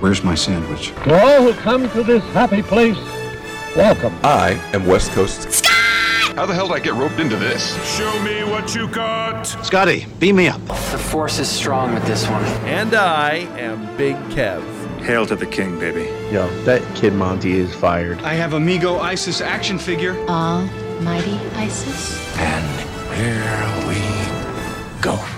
Where's my sandwich? To all who come to this happy place, welcome. I am West Coast. Scott! How the hell did I get roped into this? Show me what you got. Scotty, beam me up. The force is strong with this one. And I am Big Kev. Hail to the king, baby. Yo, that kid Monty is fired. I have Amigo Isis action figure. Almighty Isis. And here we go.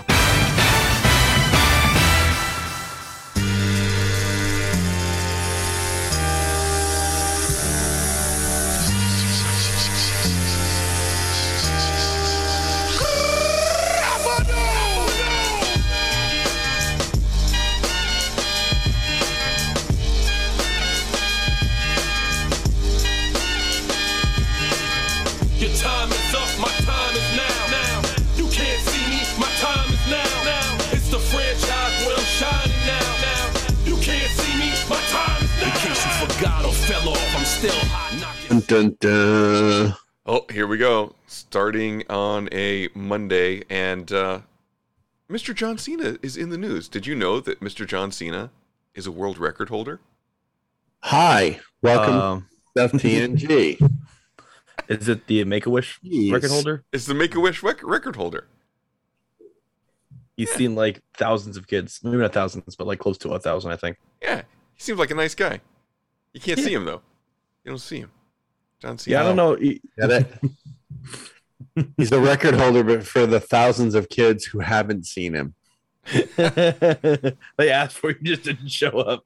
Dun, dun, dun. Oh, here we go. Starting on a Monday, and uh, Mr. John Cena is in the news. Did you know that Mr. John Cena is a world record holder? Hi, welcome Um, to TNG. is it the Make a Wish record holder? It's the Make a Wish rec- record holder. He's seen like thousands of kids. Maybe not thousands, but like close to a thousand, I think. Yeah, he seems like a nice guy. You can't see him though. You don't see him. John Cena. Yeah, I don't know. He- Get it? He's a record holder, but for the thousands of kids who haven't seen him. they asked for you, just didn't show up.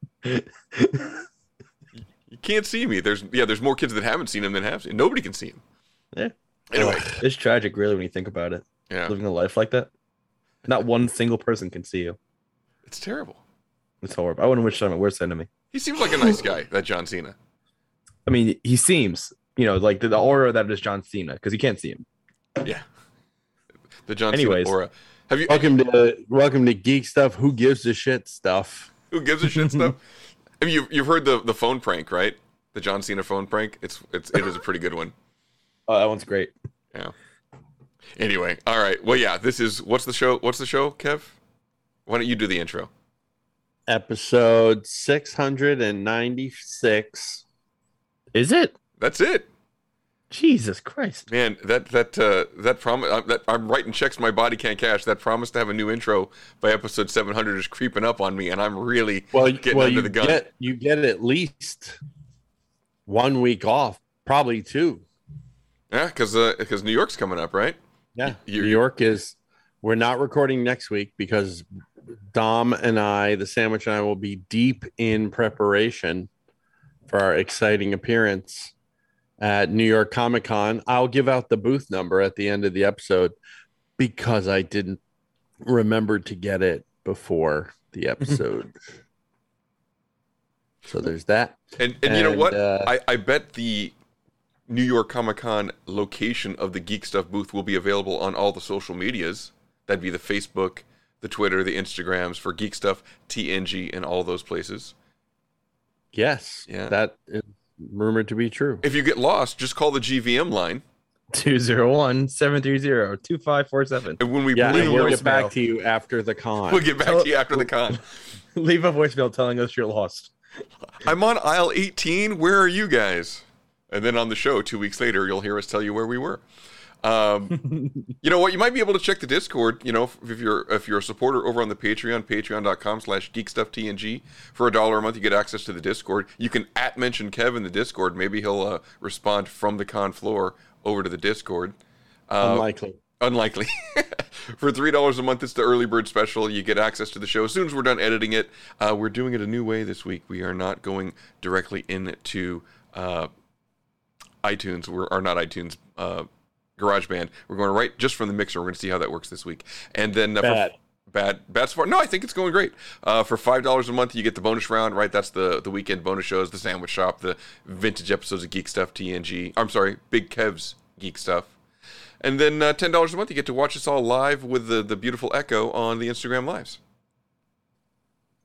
You can't see me. There's yeah. There's more kids that haven't seen him than have seen. Nobody can see him. Yeah. Anyway, It's tragic, really, when you think about it. yeah, Living a life like that. Not one single person can see you. it's terrible. It's horrible. I wouldn't wish on my worst enemy. He seems like a nice guy. That John Cena. I mean, he seems, you know, like the, the aura that is John Cena, because you can't see him. Yeah. The John Anyways. Cena aura. Have you? Welcome to welcome to Geek Stuff. Who gives a shit stuff? Who gives a shit stuff? I mean, you you've heard the the phone prank, right? The John Cena phone prank. It's it's it is a pretty good one. Oh, that one's great. Yeah. Anyway, all right. Well, yeah. This is what's the show? What's the show, Kev? Why don't you do the intro? Episode six hundred and ninety-six. Is it? That's it, Jesus Christ. man. That that uh, that promise uh, that I'm writing checks my body can't cash. That promise to have a new intro by episode 700 is creeping up on me, and I'm really Well, getting well, under you the gun. get you get at least one week off, probably two. Yeah, because because New York's coming up, right? Yeah, You- New York is. We're not recording next week because Dom and I, the sandwich and I, will be deep in preparation for our exciting appearance at New York Comic Con. I'll give out the booth number at the end of the episode because I didn't remember to get it before the episode. so there's that. And and you know what? uh, I, I bet the New York Comic Con location of the Geek Stuff booth will be available on all the social medias. That'd be the Facebook, the Twitter, the Instagrams for Geek Stuff, TNG, and all those places. Yes, Yeah. that is rumored to be true. If you get lost, just call the GVM line. 201 730 2547. And when we Yeah, and we'll get back to you after the con. we'll get back to you after the con. Leave a voicemail telling us you're lost. I'm on aisle 18. Where are you guys? And then on the show, two weeks later, you'll hear us tell you where we were. Um, you know what? You might be able to check the Discord. You know, if you're if you're a supporter over on the Patreon, Patreon.com/slash GeekStuffTNG, for a dollar a month, you get access to the Discord. You can at mention Kev in the Discord. Maybe he'll uh, respond from the con floor over to the Discord. Uh, Unlikely. Unlikely. For three dollars a month, it's the early bird special. You get access to the show as soon as we're done editing it. Uh, we're doing it a new way this week. We are not going directly into uh, iTunes. We're are not iTunes. GarageBand. We're going right just from the mixer. We're going to see how that works this week. And then uh, Bad. bad bad so far. No, I think it's going great. Uh, for five dollars a month, you get the bonus round. Right, that's the the weekend bonus shows, the sandwich shop, the vintage episodes of Geek Stuff TNG. I'm sorry, Big Kev's Geek Stuff. And then uh, ten dollars a month, you get to watch us all live with the the beautiful Echo on the Instagram lives.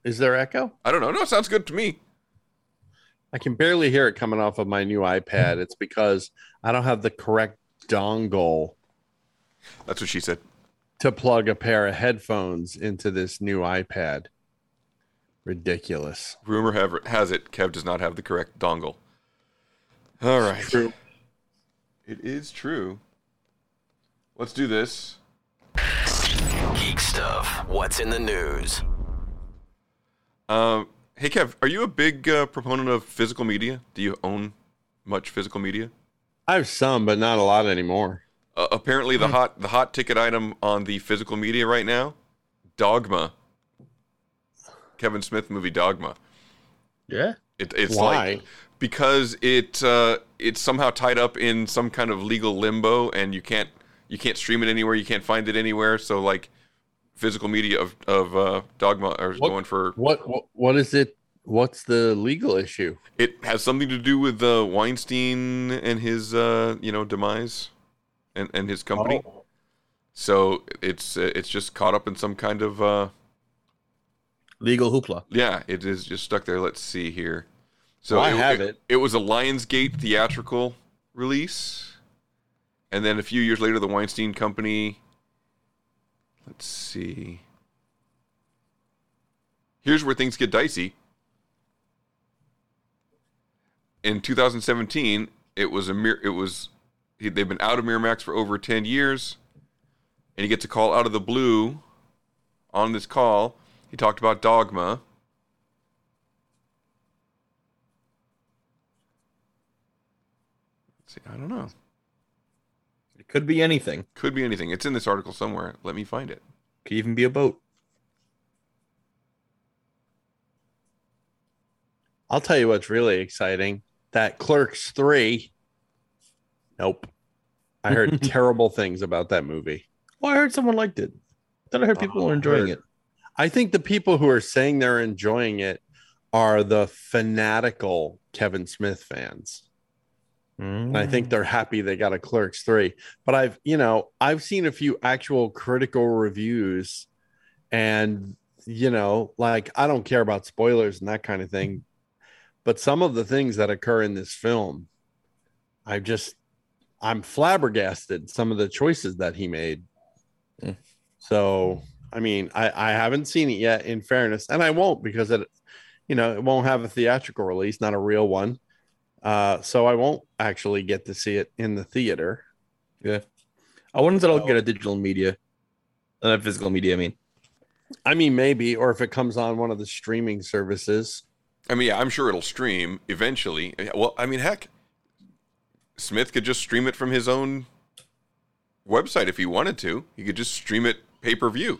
Is there echo? I don't know. No, it sounds good to me. I can barely hear it coming off of my new iPad. It's because I don't have the correct dongle That's what she said. to plug a pair of headphones into this new iPad. Ridiculous. Rumor have, has it Kev does not have the correct dongle. All right. True. It is true. Let's do this. Geek stuff. What's in the news? Um, hey Kev, are you a big uh, proponent of physical media? Do you own much physical media? I have some, but not a lot anymore. Uh, apparently, the hot the hot ticket item on the physical media right now, Dogma. Kevin Smith movie Dogma. Yeah. It, it's Why? like because it uh, it's somehow tied up in some kind of legal limbo, and you can't you can't stream it anywhere, you can't find it anywhere. So like, physical media of of uh, Dogma are What- going for What, what what is it? What's the legal issue? it has something to do with uh, Weinstein and his uh, you know demise, and and his company. Oh. So it's uh, it's just caught up in some kind of uh, Legal hoopla. yeah, it is just stuck there. Let's see here. So Well, I it, have it. it. It was a Lionsgate theatrical release, and then a few years later, the Weinstein Company. Let's see. Here's where things get dicey. In 2017, it was a it was he- they've been out of Miramax for over 10 years, and he gets a call out of the blue. On this call, he talked about Dogma. Let's see, I don't know. It could be anything. Could be anything. It's in this article somewhere. Let me find it. Could even be a boat. I'll tell you what's really exciting. That Clerks 3. Nope. I heard terrible things about that movie. Well, I heard someone liked it. Then I heard people Oh, were enjoying heard- it. I think the people who are saying they're enjoying it are the fanatical Kevin Smith fans. And I Mm. think they're happy they got a Clerks 3. But I've, you know, I've seen a few actual critical reviews and, you know, like I don't care about spoilers and that kind of thing. But some of the things that occur in this film, I just, I'm flabbergasted some of the choices that he made. Mm. So, I mean, I, I haven't seen it yet, in fairness, and I won't because it, you know, it won't have a theatrical release, not a real one. Uh, so I won't actually get to see it in the theater. Yeah. I wonder if I'll get a digital media. Uh, physical media, I mean. I mean, maybe, or if it comes on one of the streaming services. I mean, yeah, I'm sure it'll stream eventually. Well, I mean, heck, Smith could just stream it from his own website if he wanted to. He could just stream it pay per view.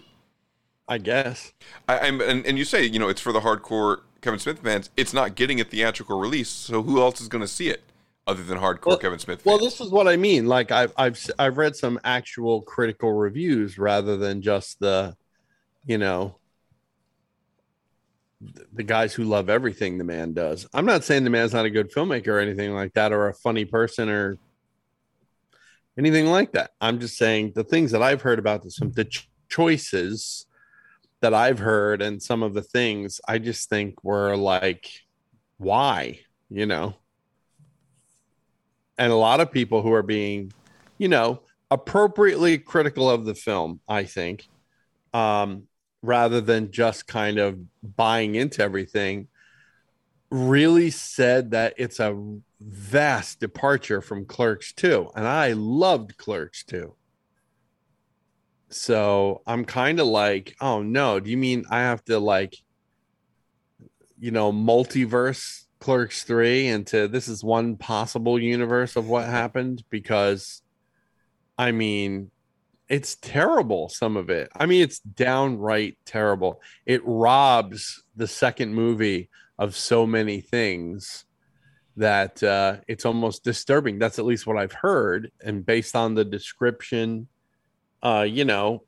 I guess. I, I'm and, and you say you know it's for the hardcore Kevin Smith fans. It's not getting a theatrical release, so who else is going to see it other than hardcore Well- Kevin Smith? Well, this is what I mean. Like I've I've I've read some actual critical reviews rather than just the, you know, the guys who love everything the man does. I'm not saying the man's not a good filmmaker or anything like that, or a funny person or anything like that. I'm just saying the things that I've heard about this, the ch- choices that I've heard, and some of the things I just think were like, why, you know and a lot of people who are being, you know, appropriately critical of the film, I think, um, rather than just kind of buying into everything, really said that it's a vast departure from Clerks 2. And I loved Clerks 2. So I'm kind of like, oh no, do you mean I have to like, you know, multiverse Clerks 3 into this is one possible universe of what happened? Because I mean, it's terrible, some of it. I mean, it's downright terrible. It robs the second movie of so many things that uh, it's almost disturbing. That's at least what I've heard. And based on the description, uh, you know,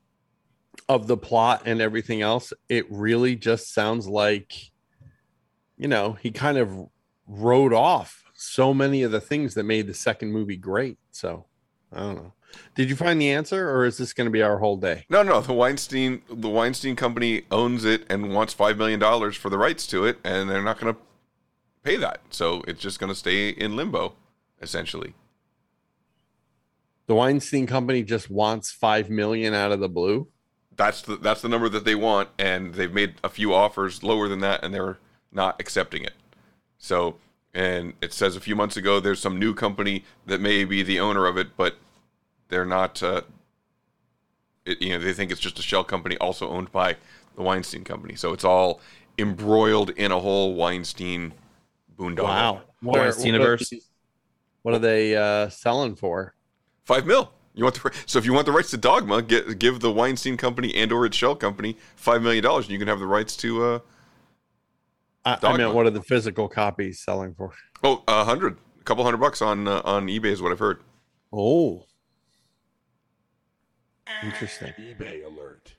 of the plot and everything else, it really just sounds like, you know, he kind of wrote off so many of the things that made the second movie great. So I don't know. Did you find the answer, or is this going to be our whole day? No, no. The Weinstein, the Weinstein Company owns it and wants five million dollars for the rights to it, and they're not going to pay that. So it's just going to stay in limbo, essentially. The Weinstein Company just wants five million out of the blue. That's the that's the number that they want, and they've made a few offers lower than that, and they're not accepting it. So, and it says a few months ago there's some new company that may be the owner of it, but they're not. Uh, it, you know, they think it's just a shell company, also owned by the Weinstein Company. So it's all embroiled in a whole Weinstein boondoggle. Wow. What are- Weinsteiniverse. What are they uh, selling for? Five mil. You want the so if you want the rights to Dogma, get give the Weinstein Company and or its shell company five million dollars, and you can have the rights to. uh I, I Dogma. meant, what are the physical copies selling for? Oh, a hundred, a couple hundred bucks on uh, on eBay is what I've heard. Oh, interesting. eBay alert.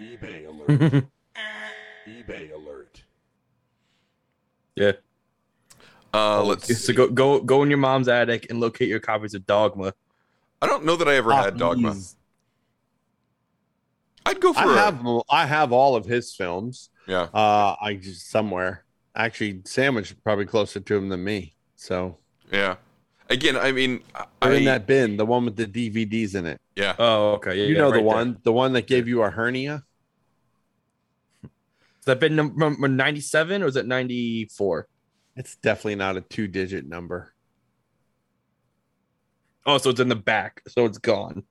eBay alert. eBay alert. Yeah. Uh, let's. So go go go in your mom's attic and locate your copies of Dogma. I don't know that I ever had Dogma. Copies. I'd go for. I a- have I have all of his films. Yeah. Uh, I just somewhere actually Sandwich is probably closer to him than me. So Yeah. Again, I mean, I, they're in that bin, the one with the DVDs in it. yeah. Oh, okay. Yeah, you yeah, know the right there. one, the one that gave you a hernia. Has that been number ninety seven or is it ninety four? It's definitely not a two-digit number. Oh, so it's in the back, so it's gone.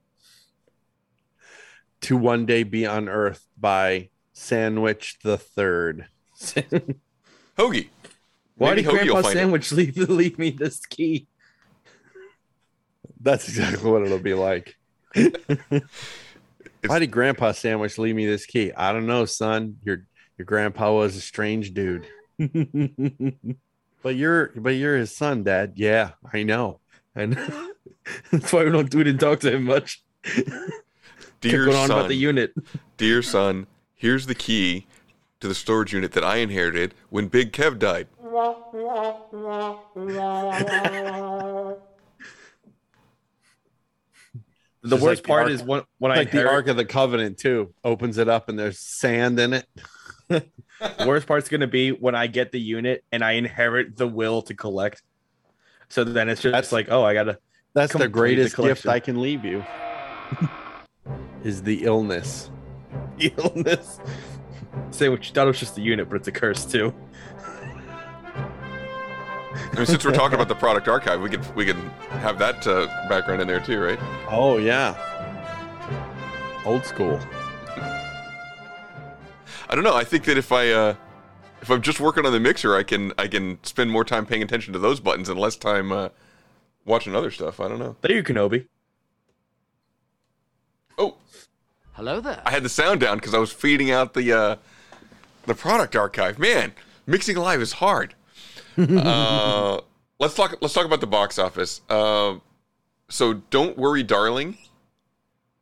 To one day be unearthed by Sandwich the Third. Hoagie. Why Maybe did Hoagie will Grandpa. Sandwich leave leave me this key? That's exactly what it'll be like. Why did Grandpa Sandwich leave me this key? I don't know, son. Your your grandpa was a strange dude. But you're but you're his son, Dad. Yeah, I know. And that's why we don't do it and talk to him much. Dear going on son, about the unit. dear son, here's the key to the storage unit that I inherited when Big Kev died. The worst like part Ark- is when when I like the Ark of the Covenant too. Opens it up and there's sand in it. the worst part's gonna be when I get the unit and I inherit the will to collect. So then it's just That's- like, oh, I gotta That's the greatest gift. I can leave you. is the illness. The illness. Say what you thought it was just a unit, but it's a curse too. I mean, since we're talking about the product archive, we can we could have that uh, background in there too, right? Oh yeah. Old school. I don't know. I think that if I uh, if I'm just working on the mixer, I can I can spend more time paying attention to those buttons and less time uh, watching other stuff. I don't know. There you Kenobi. Oh, Hello there. I had the sound down because I was feeding out the uh, the product archive. Man, mixing live is hard. Uh, let's talk. Let's talk about the box office. Uh, so, don't worry, darling.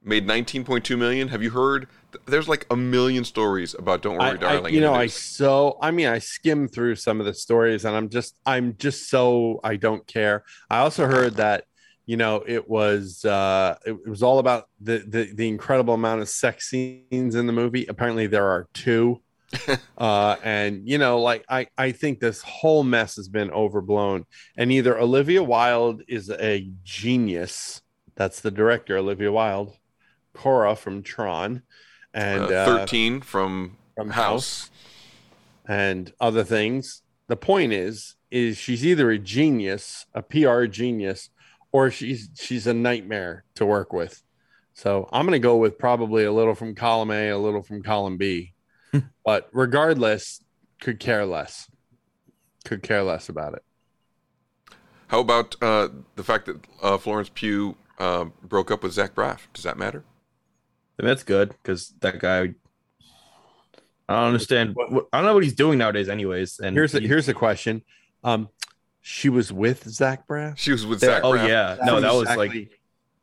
Made 19.2 million. Have you heard? There's like a million stories about "Don't Worry, I, I- Darling." you know, I so I mean, I skimmed through some of the stories, and I'm just, I'm just so I don't care. I also heard that, you know, it was, uh, it, it was all about the, the the incredible amount of sex scenes in the movie. Apparently, there are two, uh, and you know, like I, I think this whole mess has been overblown, and either Olivia Wilde is a genius. That's the director, Olivia Wilde, Quorra from Tron, and Uh, uh, 13 from, from House. and other things. The point is, is she's either a genius, a PR genius, or she's she's a nightmare to work with. So I'm gonna go with probably a little from column A, a little from column B. but regardless, could care less. Could care less about it. How about uh, the fact that uh, Florence Pugh uh, broke up with Zach Braff? Does that matter? And that's good because that guy. I don't understand. What, what- I don't know what he's doing nowadays, anyways. And Here's a, he- here's a question. Um, she was with Zach Braff. She was with There- Zach Oh Braff. yeah, no, that was like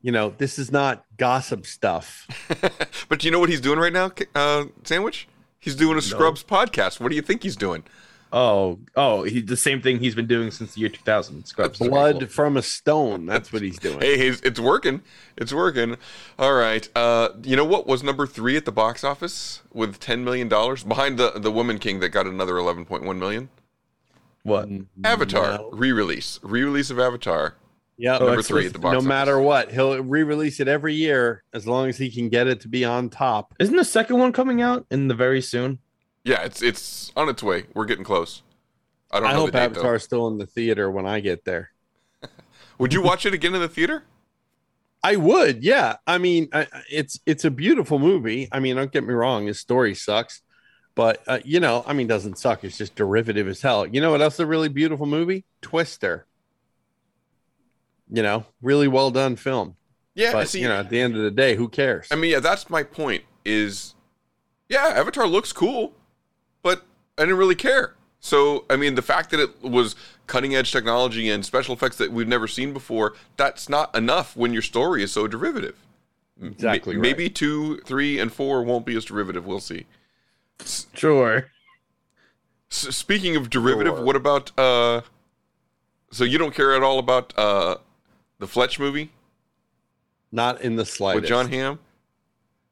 you know, this is not gossip stuff. But do you know what he's doing right now, uh, Sandwich? He's doing a Scrubs podcast. What do you think he's doing? Oh, oh, he the same thing he's been doing since the year 2000. Scrubs. Blood from a stone. That's what he's doing. Hey, he's, it's working. It's working. All right. Uh, you know what was number three at the box office with ten million dollars behind the the Woman King that got another eleven point one million? What? Avatar No. re-release. Re-release of Avatar. Yeah, number three at the box no office. matter what, he'll re-release it every year as long as he can get it to be on top. Isn't the second one coming out in the very soon? Yeah, it's it's on its way. We're getting close. I don't I know hope the date Avatar's still in the theater when I get there. Would you watch it again in the theater? I would, yeah. I mean, I, I- it's it's a beautiful movie. I mean, don't get me wrong, his story sucks, but uh, you know, I mean, doesn't suck. It's just derivative as hell. You know what else is a really beautiful movie? Twister. You know, really well done film. Yeah, but see- you know, at the end of the day, who cares? I mean, yeah, that's my point. Is yeah, Avatar looks cool, but I didn't really care. So, I mean, the fact that it was cutting edge technology and special effects that we've never seen before, that's not enough when your story is so derivative. M- Exactly right. Maybe two, three, and four won't be as derivative. We'll see. Sure. S- speaking of derivative, Sure. what about uh? So you don't care at all about uh, the Fletch movie Not in the slightest. with Jon Hamm?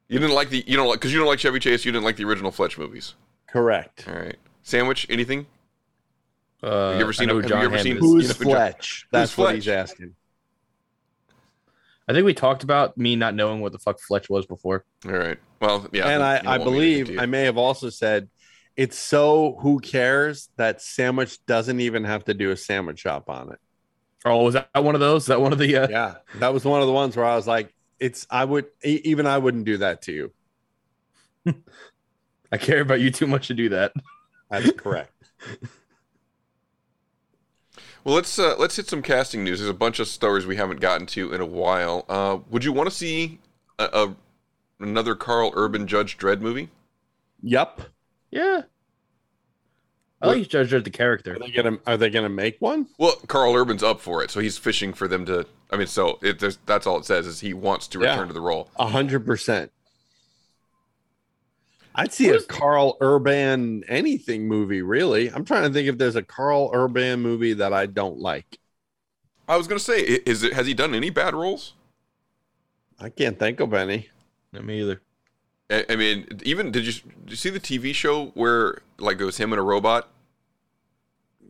You didn't like the you don't like because you don't like Chevy Chase. You didn't like the original Fletch movies. Correct. All right. Sandwich, anything? Uh, Have you ever seen I know have who you ever Hamm seen is. Who's you know who John- Fletch? That's Who's what Fletch? he's asking. I think we talked about me not knowing what the fuck Fletch was before. All right. Well, yeah. and I, I want me to believe. I may have also said it's so who cares that sandwich doesn't even have to do a sandwich shop on it. Oh, was that one of those? Is that one of the? Uh... Yeah, that was one of the ones where I was like, it's I would e- even I wouldn't do that to you. I care about you too much to do that. That's correct. Well, let's uh, let's hit some casting news. There's a bunch of stories we haven't gotten to in a while. Uh, would you want to see a, a another Karl Urban Judge Dredd movie? Yep. Yeah. I like Judge Dredd the character. Are they gonna Are they gonna make one? Well, Karl Urban's up for it, so he's fishing for them to. I mean, so it, that's all it says is he wants to Yeah. return to the role. A hundred percent. I'd see a Karl Urban anything movie. Really, I'm trying to think if there's a Karl Urban movie that I don't like. I was gonna say, is it has he done any bad roles? I can't think of any. Not me either. I, I mean, even did you did you see the TV show where like it was him and a robot?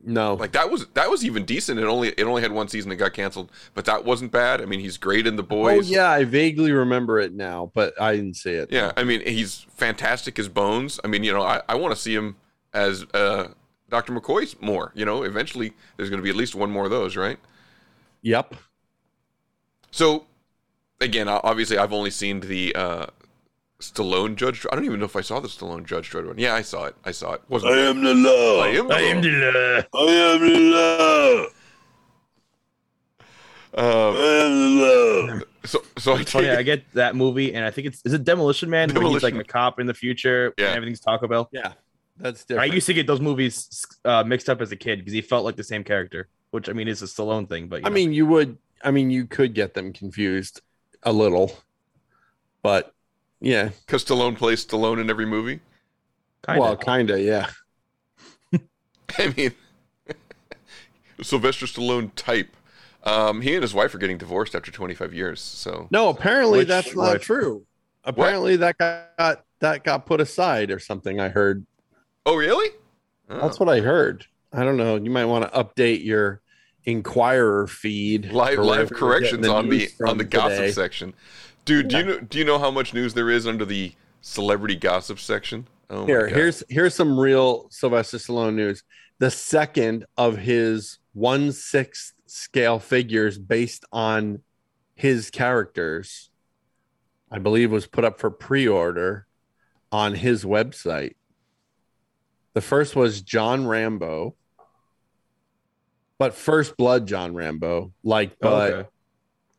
No, Like that was that was even decent. It only it only had one season that got canceled, but that wasn't bad. I mean, he's great in the oh boys. yeah, I vaguely remember it now, but I didn't see it. Yeah, I mean, he's fantastic as Bones. I mean, you know, I, I want to see him as uh, Dr. McCoy's more. You know, eventually there's going to be at least one more of those, right? Yep. So, again, obviously, I've only seen the uh, Stallone Judge. I don't even know if I saw the Stallone Judge Dredd one. Yeah, I saw it. I saw it. Wasn't I am the law. I am the I am law. the law. I am the law. Um, I am the law. so, so I It's funny, take I get that movie, and I think it's is it Demolition Man where he's like a cop in the future Yeah. and everything's Taco Bell. Yeah, that's different. I used to get those movies uh, mixed up as a kid because he felt like the same character, which I mean is a Stallone thing. But you I know. mean, you would. I mean, you could get them confused a little, but yeah. because Stallone plays Stallone in every movie. Kinda. Well, kind of. Yeah. I mean, Sylvester Stallone type. Um, he and his wife are getting divorced after 25 years. So No, apparently Which that's not wife? true. Apparently that got that got put aside or something. I heard. Oh, really? That's what I heard. I don't know. You might want to update your Inquirer feed. live live corrections on the on the gossip today. section. Dude, do you know do you know how much news there is under the celebrity gossip section? Oh my Here, here's here's some real Sylvester Stallone news. The second of his one sixth scale figures based on his characters, I believe, was put up for pre-order on his website. The first was John Rambo, but First Blood John Rambo. Like, oh, but okay.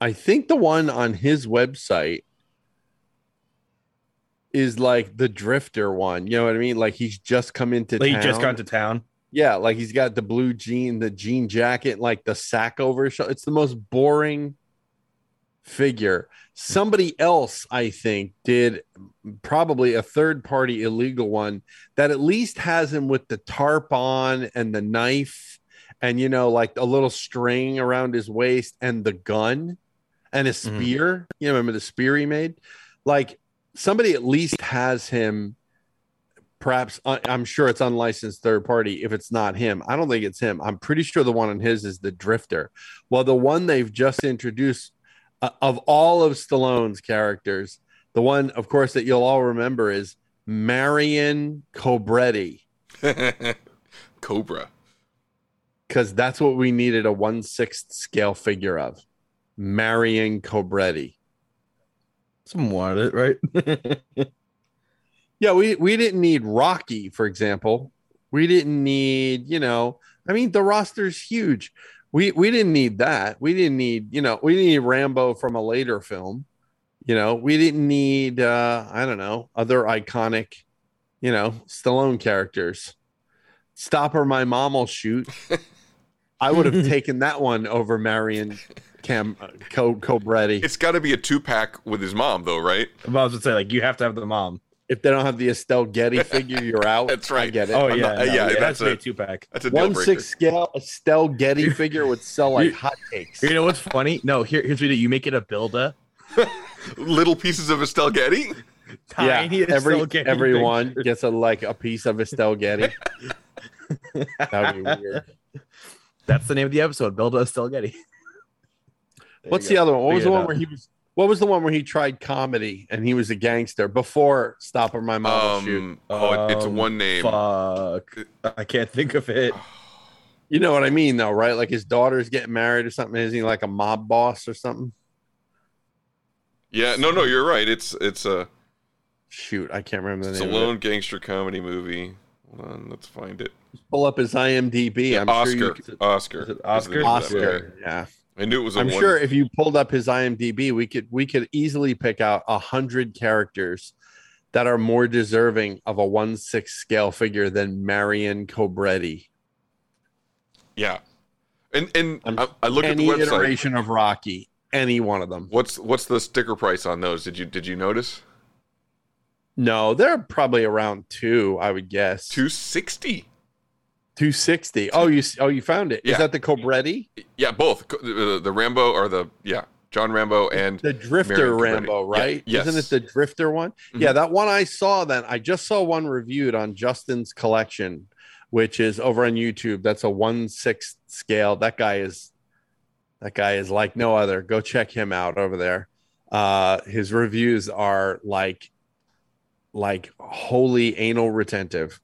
I think the one on his website is like the drifter one. You know what I mean? Like he's just come into Like, he town. just got to town. yeah, like he's got the blue jean, the jean jacket, like the sack over his shoulder. It's the most boring figure. Somebody else, I think, did probably a third party illegal one that at least has him with the tarp on and the knife and, you know, like a little string around his waist and the gun and a spear. You remember the spear he made? Like somebody at least has him. Perhaps uh, I'm sure it's unlicensed third party. If it's not him, I don't think it's him. I'm pretty sure the one on his is the Drifter. Well, the one they've just introduced uh, of all of Stallone's characters, the one, of course, that you'll all remember is Marion Cobretti, Cobra. Because that's what we needed a one sixth scale figure of. Marion Cobretti. It, right? Yeah, we we didn't need Rocky, for example. We didn't need, you know, I mean, the roster's huge. We we didn't need that. We didn't need, you know, we didn't need Rambo from a later film. You know, we didn't need uh, I don't know, other iconic, you know, Stallone characters. Stopper my mom'll shoot. I would have taken that one over Marion Cam uh, Co Cobretti. It's got to be a two pack with his mom, though, right? I was gonna say like you have to have the mom. If they don't have the Estelle Getty figure, you're out. That's right. I right. get it. Oh yeah, not- no, yeah, yeah, that's that's a a- two pack. That's a deal One six scale Estelle Getty figure would sell like hotcakes. You know what's funny? No, here, here's what you do. You make it a builder. Little pieces of Estelle Getty. Tiny yeah, every Estelle Getty everyone pictures. gets a like a piece of Estelle Getty. That'd be weird. That's the name of the episode. Build a Estelle Getty. What's the other one? What was the one out. where he was? What was the one where he tried comedy and he was a gangster before Stopper My Mom Shoot? Um, oh, it- it's Um, one name. Fuck. I can't think of it. You know what I mean, though, right? Like his daughter's getting married or something. Is he like a mob boss or something? Yeah, no, no, you're right. It's it's a Shoot, I can't remember the name. Of Stallone gangster comedy movie. Hold on, let's find it. Pull up his IMDb. I'm Oscar. sure you could, Oscar. Is it is the Oscar? name of that movie. Oscar. Yeah. I knew it was. A I'm one. sure if you pulled up his IMDb, we could we could easily pick out a hundred characters that are more deserving of a one six scale figure than Marion Cobretti. Yeah, and and I'm- I, I look at the Any website. iteration of Rocky, any one of them. What's what's the sticker price on those? Did you did you notice? No, they're probably around two, I would guess. Two sixty. Two sixty. Oh, you oh you found it. Is Yeah. that the Cobretti? Yeah, both the, the Rambo or the yeah John Rambo and The Drifter. Rambo, Yeah, right? yes. Isn't it the Drifter one? Mhm. Yeah, that one I saw then. I just saw one reviewed on Justin's collection, which is over on YouTube. That's a one sixth scale. That guy is that guy is like no other. Go check him out over there. Uh his reviews are like like wholly anal retentive.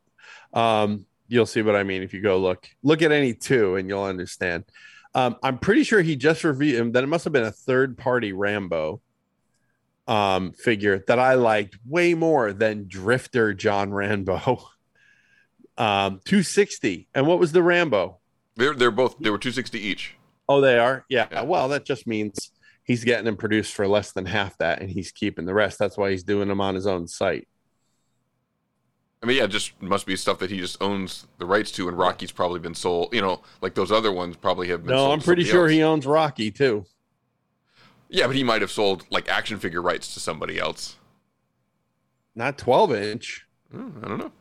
Um, you'll see what I mean if you go look. Look at any two and you'll understand. Um, I'm pretty sure he just reviewed him. Then it must have been a third party Rambo um, figure that I liked way more than Drifter John Rambo. Um, 260. And what was the Rambo? they're they're both they were two sixty each. Oh, they are. Yeah. Yeah. Well, that just means he's getting them produced for less than half that, and he's keeping the rest. That's why he's doing them on his own site. I mean, yeah, just must be stuff that he just owns the rights to, and Rocky's probably been sold. You know, like those other ones probably have been. No, sold I'm pretty somebody sure else. he owns Rocky too. Yeah, but he might have sold like action figure rights to somebody else. Not 12 inch. Hmm, I don't know.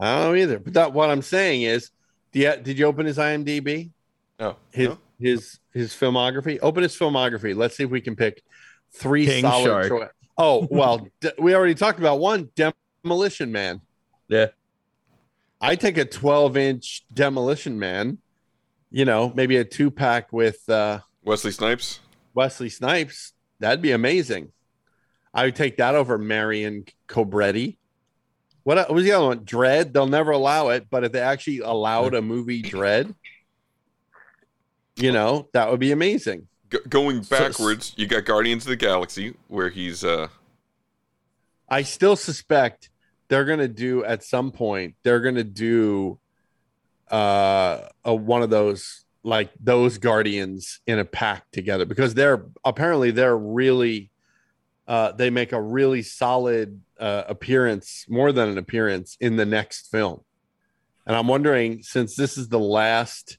I don't know either. But that what I'm saying is, do you, did you open his IMDb? No, His no? his his filmography. Open his filmography. Let's see if we can pick three King solid. Shark. choi- oh well, d- we already talked about one Demolition Man. Yeah. I take a 12 inch Demolition Man. You know, maybe a two pack with uh, Wesley Snipes. Wesley Snipes. That'd be amazing. I would take that over Marion Cobretti. What, what was the other one? Dredd. They'll never allow it, but if they actually allowed a movie Dredd, you know, that would be amazing. Go- going So- backwards, you got Guardians of the Galaxy, where he's uh I still suspect they're gonna do at some point. They're gonna do uh a, one of those like those guardians in a pack together because they're apparently they're really uh they make a really solid uh appearance more than an appearance in the next film and i'm wondering since this is the last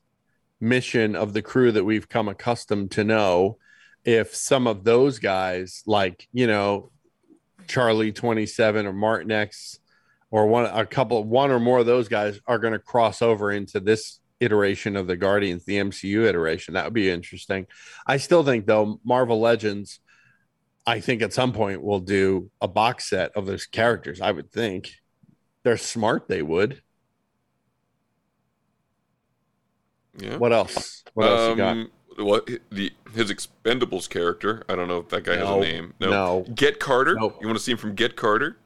mission of the crew that we've come accustomed to know if some of those guys, like you know, Charlie Twenty Seven or Martinex, or one a couple, one or more of those guys are going to cross over into this iteration of the Guardians, the MCU iteration. That would be interesting. I still think though, Marvel Legends. I think at some point we'll do a box set of those characters. I would think they're smart. They would. Yeah. What else? What else you got? Um, What the his Expendables character? I don't know if that guy No, has a name. no. Get Carter. Nope. You want to see him from Get Carter?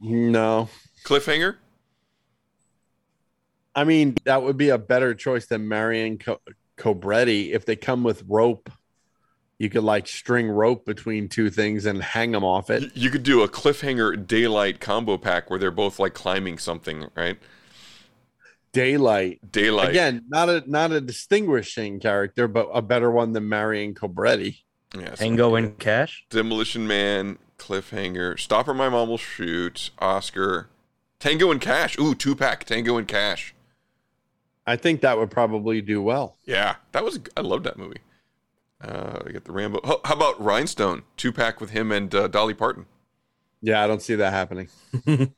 No. Cliffhanger. I mean, that would be a better choice than Marion Co- Cobretti. If they come with rope, you could like string rope between two things and hang them off it. You could do a cliffhanger daylight combo pack where they're both like climbing something, right? Daylight. Daylight. Again, not a not a distinguishing character, but a better one than Marion Cobretti. Yeah, so Tango and Cash. Demolition Man, Cliffhanger, Stopper My Mom Will Shoot, Oscar, Tango and Cash. Ooh, two pack Tango and Cash. I think that would probably do well. Yeah, that was I love that movie. Uh, we get the Rambo. How about Rhinestone? Two pack with him and uh, Dolly Parton. Yeah, I don't see that happening.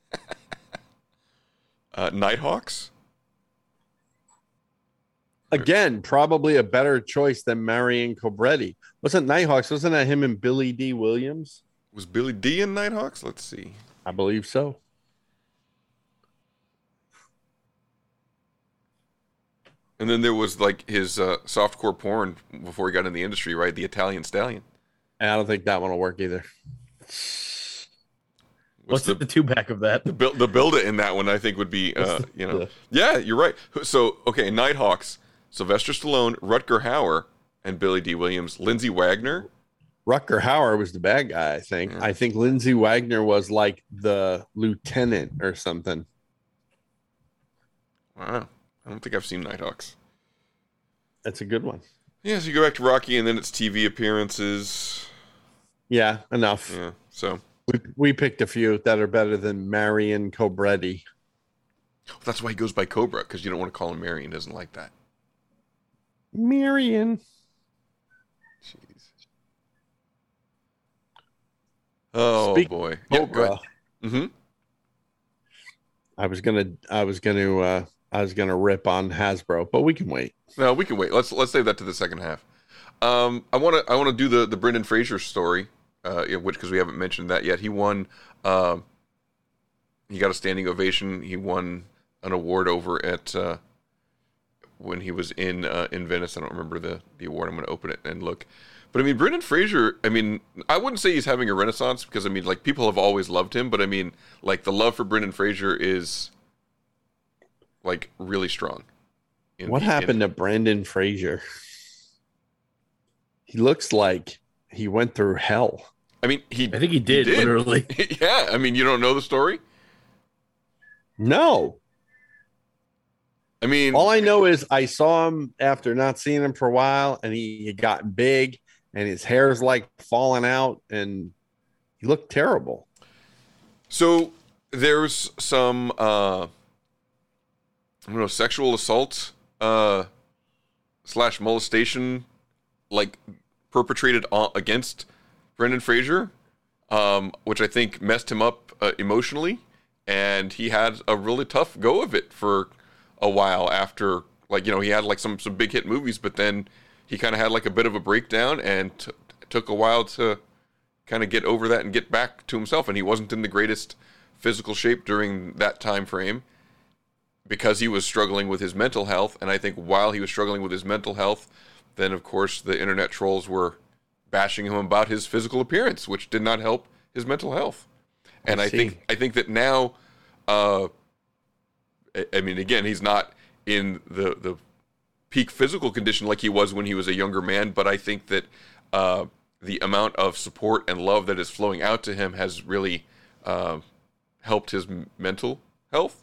Uh, Nighthawks. Again, probably a better choice than Marion Cobretti. Wasn't Nighthawks? Wasn't that him and Billy Dee Williams? Was Billy Dee in Nighthawks? Let's see. I believe so. And then there was like his uh, softcore porn before he got in the industry, right? The Italian Stallion. And I don't think that one will work either. What's the, the, two pack of that? the build the build it in that one? I think would be uh, you know yeah you're right. So okay, Nighthawks, Sylvester Stallone, Rutger Hauer, and Billy Dee Williams, Lindsay Wagner. Rutger Hauer was the bad guy, I think. I think Lindsay Wagner was like the lieutenant or something. Wow, I don't think I've seen Nighthawks. That's a good one. Yeah, so you go back to Rocky, and then it's TV appearances. Yeah, enough. Yeah, so We, we picked a few that are better than Marion Cobretti. that's why he goes by Cobra because you don't want to call him Marion. Doesn't like that. Marion. Jeez. Oh Speak- boy, yeah, Cobra. ahead. Mm-hmm. I was gonna I was gonna uh I was gonna rip on Hasbro, but we can wait. No, we can wait. Let's let's save that to the second half. Um, I want to I want to do the the Brendan Fraser story, uh, which because we haven't mentioned that yet. He won. Uh, he got a standing ovation. He won an award over at uh, when he was in uh, in Venice. I don't remember the the award. I'm going to open it and look. But I mean, Brendan Fraser. I mean, I wouldn't say he's having a renaissance because I mean, like people have always loved him. But I mean, like the love for Brendan Fraser is like really strong. in What the- in- happened to Brandon Fraser? He looks like he went through hell. I mean, he. I think he did, literally. yeah, I mean, you don't know the story. No. I mean, All I know is I saw him after not seeing him for a while, and he had gotten big, and his hair's like falling out, and he looked terrible. So there's some uh Don't know, sexual assault uh slash molestation like perpetrated on, against Brendan Fraser, um, which I think messed him up uh, emotionally, and he had a really tough go of it for a while after, like you know, he had like some some big hit movies, but then he kind of had like a bit of a breakdown and t- took a while to kind of get over that and get back to himself, and he wasn't in the greatest physical shape during that time frame because he was struggling with his mental health and i think while he was struggling with his mental health then of course the internet trolls were bashing him about his physical appearance which did not help his mental health and I i, think i think that now uh I- i mean again he's not in the the peak physical condition like he was when he was a younger man but i think that uh the amount of support and love that is flowing out to him has really uh, helped his mental health.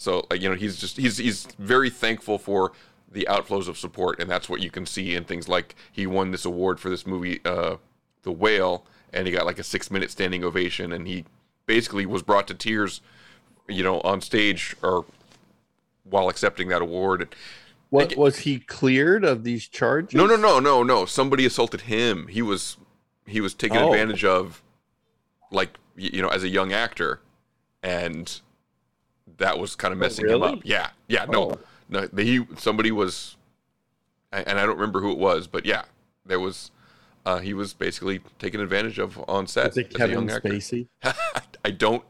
So like, you know, he's just he's he's very thankful for the outflows of support, and that's what you can see in things like he won this award for this movie, uh, The Whale, and he got like a six minute standing ovation, and he basically was brought to tears, you know, on stage or while accepting that award. What was he cleared of these charges? No, no, no, no, no. Somebody assaulted him. He was he was taken Oh. advantage of, like you know, as a young actor, and that was kind of messing him Oh, really? up. Yeah, yeah. No, Oh. no. He somebody was, and I don't remember who it was, but yeah, there was. Uh, he was basically taken advantage of on set Is it as a Kevin. Spacey? I don't,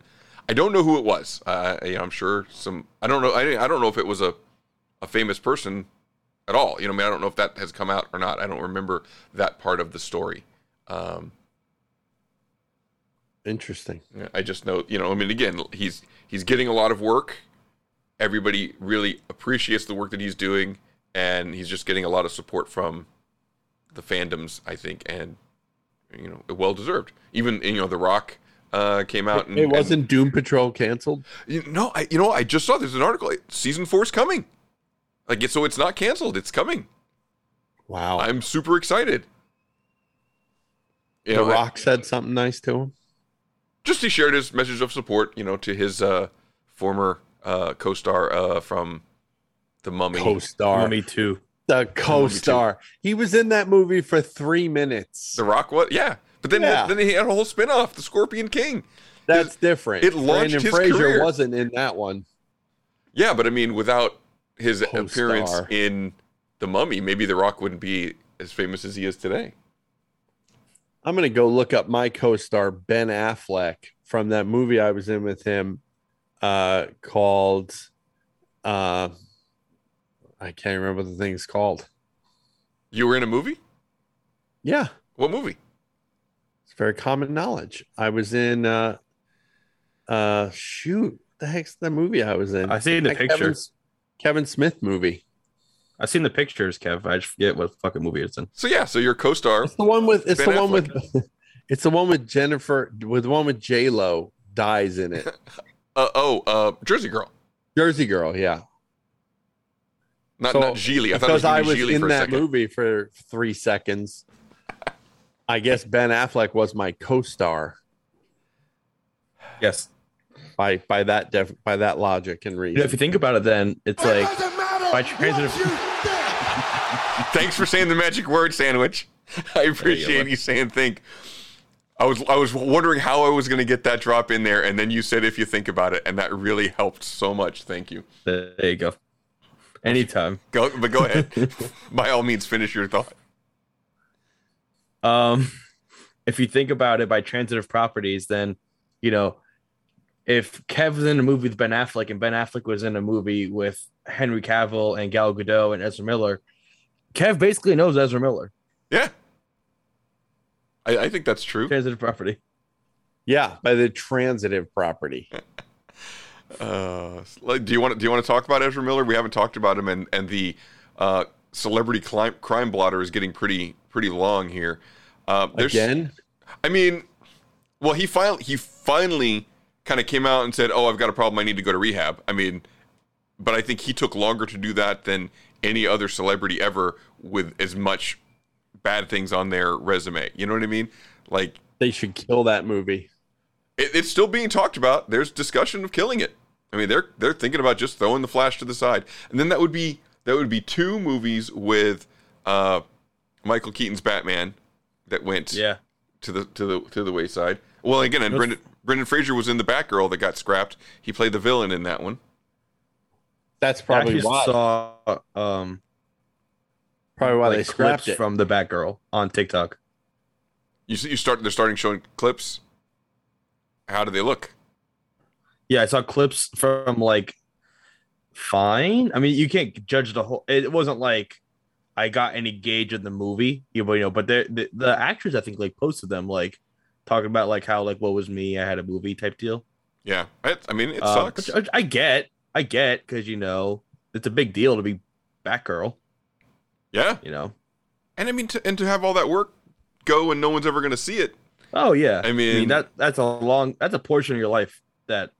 I don't know who it was. Uh, you know, I'm sure some. I don't know. I, I don't know if it was a, a famous person, at all. You know, I mean, I don't know if that has come out or not. I don't remember that part of the story. Um, Interesting. I just know, you know, I mean, again, he's he's getting a lot of work. Everybody really appreciates the work that he's doing, and he's just getting a lot of support from the fandoms, I think, and you know, well deserved. Even you know, The Rock uh, came out and It wasn't Doom Patrol canceled. and, you know, I you know, I just saw there's an article. Season four is coming. Like, so it's not canceled. It's coming. Wow. I'm super excited. You the know, I- Rock said something nice to him. Just he shared his message of support, you know, to his uh, former uh, co-star uh, from the Mummy. Co-star. Mummy too. The co-star. He was in that movie for three minutes. The Rock. What? Yeah, but then Yeah. then he had a whole spin-off, The Scorpion King. That's different. it launched Brendan his Fraser career. wasn't in that one. Yeah, but I mean, without his Co-star. appearance in the Mummy, maybe The Rock wouldn't be as famous as he is today. I'm gonna go look up my co-star Ben Affleck from that movie I was in with him, uh, called, uh, I can't remember what the thing's called. You were in a movie? Yeah, What movie? it's very common knowledge. I was in, uh, uh, shoot, the heck's the movie I was in? I seen the That picture. Kevin, Kevin Smith movie. I've seen the pictures, Kev. I just forget what fucking movie it's in. So yeah, so your co-star. It's the one with. It's Ben the one with. It's the one with Jennifer. With the one with J Lo dies in it. Uh, oh, uh, Jersey Girl. Jersey Girl. Yeah. Not So, not Gigli. I thought it was, because I was Gigli in that second. movie for three seconds. I guess Ben Affleck was my co-star Yes. by by that def, by that logic and You know, reason. if you think about it, then it's like by transitive. Thanks for saying the magic word, sandwich. I appreciate you saying think. I was I was wondering how I was going to get that drop in there, and then you said if you think about it, and that really helped so much. Thank you. There you go. Anytime. Go, but go ahead. By all means, finish your thought. Um, if you think about it by transitive properties, then you know, if Kev was in a movie with Ben Affleck and Ben Affleck was in a movie with Henry Cavill and Gal Gadot and Ezra Miller, Kev basically knows Ezra Miller. Yeah, I, I think that's true. Transitive property. yeah, by the transitive property. Uh, do you want to, do you want to talk about Ezra Miller? We haven't talked about him, and and the uh, celebrity crime, crime blotter is getting pretty pretty long here. Uh, Again, I mean, well, he finally he finally kind of came out and said, "Oh, I've got a problem. I need to go to rehab." I mean, but I think he took longer to do that than any other celebrity ever with as much bad things on their resume. You know what I mean? Like they should kill that movie. it, it's still being talked about. There's discussion of killing it. I mean, they're they're thinking about just throwing the Flash to the side, and then that would be that would be two movies with uh, Michael Keaton's Batman that went Yeah. to the to the to the wayside. Well, again, and Brendan Brendan Fraser was in the Batgirl that got scrapped. He played the villain in that one. That's I probably actually why. saw um probably why like they scrapped clips it. from the Batgirl on TikTok. You see, you start they're starting showing clips. How do they look? Yeah, I saw clips from like fine. I mean, you can't judge the whole. It wasn't like I got any gauge of the movie, you know. You know, but the the actors, I think, like posted them like talking about like how like what was me, I had a movie type deal. Yeah, I, I mean it Uh, sucks. which I, I get, I get, because you know it's a big deal to be Batgirl. Yeah, You know. and I mean to, and to have all that work go and no one's ever going to see it. Oh yeah. I mean- that that's a long that's a portion of your life that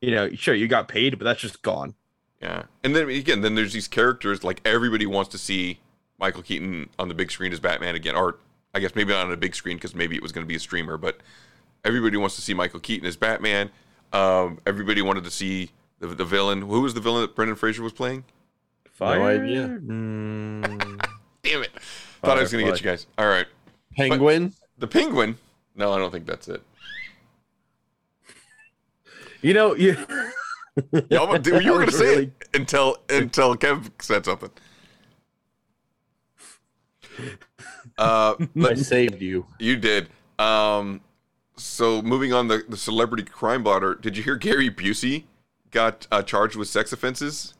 you know. Sure, you got paid, but that's just gone. Yeah, and then again, then there's these characters like everybody wants to see Michael Keaton on the big screen as Batman again, or I guess maybe not on a big screen because maybe it was going to be a streamer, but everybody wants to see Michael Keaton as Batman. Um, everybody wanted to see the, the villain. Who was the villain that Brendan Fraser was playing? Fire? idea. Mm, Damn it! Thought I was gonna get you guys. All right, Penguin. the penguin. No, I don't think that's it. you know, you. You, almost, you were gonna say really- it until until Kev said something. Uh, I let- saved you. you did. Um, so moving on the the celebrity crime blotter. Did you hear Gary Busey got uh, charged with sex offenses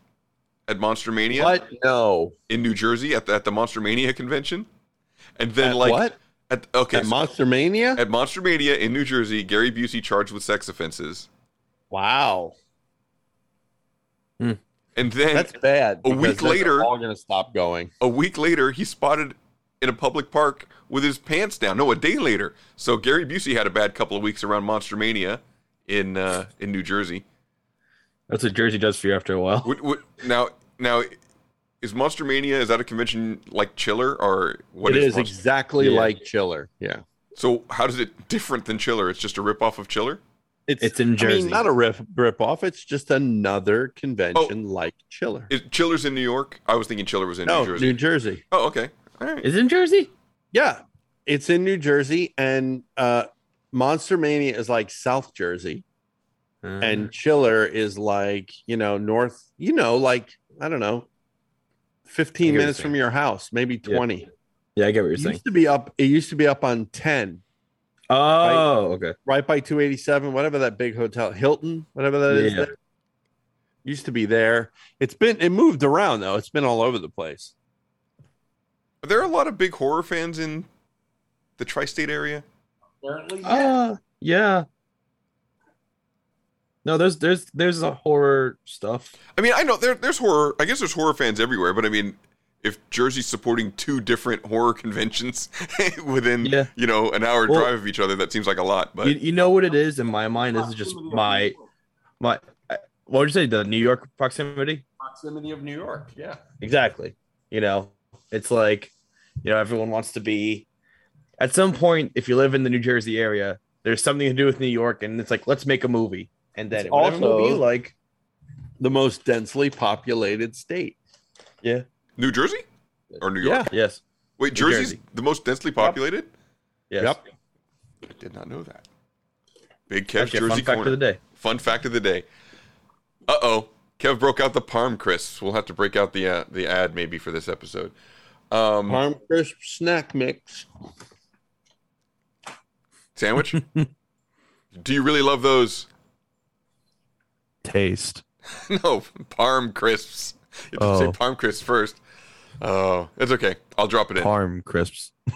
at Monster Mania What? No. in New Jersey at the, at the Monster Mania convention? And then At like what? At, okay, At so- Monster Mania? at Monster Mania in New Jersey, Gary Busey charged with sex offenses. Wow. And then That's bad. A week later- all gonna stop going. a week later, he spotted in a public park with his pants down. No, a day later. So Gary Busey had a bad couple of weeks around Monster Mania in uh, in New Jersey. That's what Jersey does for you after a while. Would, would, now, now, is Monster Mania is that a convention like Chiller or what it is Monster- exactly Yeah. like Chiller. Yeah. So how does it different than Chiller? It's just a ripoff of Chiller. It's in Jersey. I mean, not a rip rip off. It's just another convention like Chiller. Is Chiller's in New York? I was thinking Chiller was in no, New Jersey. New Jersey. oh, okay. All right. Is it in Jersey? Yeah, it's in New Jersey, and uh, Monster Mania is like South Jersey, And Chiller is like you know North. You know, like I don't know, fifteen get what you're minutes from your house, maybe twenty. yeah, I get what you're It saying. used to be up. It used to be up on ten, Oh, okay. right by two eighty seven, whatever that big hotel, Hilton, whatever that is. Yeah. there. Used to be there. It's been it moved around though. It's been all over the place. Are there a lot of big horror fans in the tri-state area? Apparently, yeah. Uh, yeah. No, there's there's there's a horror stuff. I mean, I know there, there's horror. I guess there's horror fans everywhere, but I mean, if Jersey's supporting two different horror conventions within Yeah. you know an hour Well- drive of each other, that seems like a lot. But You, you know what it is in my mind? This is just my my. uh, What would you say? The New York proximity? Proximity of New York. Yeah. Exactly. You know, it's like, you know, everyone wants to be. At some point, if you live in the New Jersey area, there's something to do with New York, and it's like, let's make a movie, and then It's whatever also- movie you like. The most densely populated state. Yeah. New Jersey or New York? Yeah. Yes. Wait, New Jersey's Jersey. the most densely populated? Yes. Yep. I did not know that. Big Kev Actually, Jersey fun fact corner. of the day. Fun fact of the day. Uh oh, Kev broke out the Parm crisps. We'll have to break out the uh, the ad maybe for this episode. Um, Parm crisp snack mix. sandwich. Do you really love those? Taste. no, Parm crisps. You have to Oh. say Parm crisps first. Oh, it's okay. I'll drop it in. Parm crisps.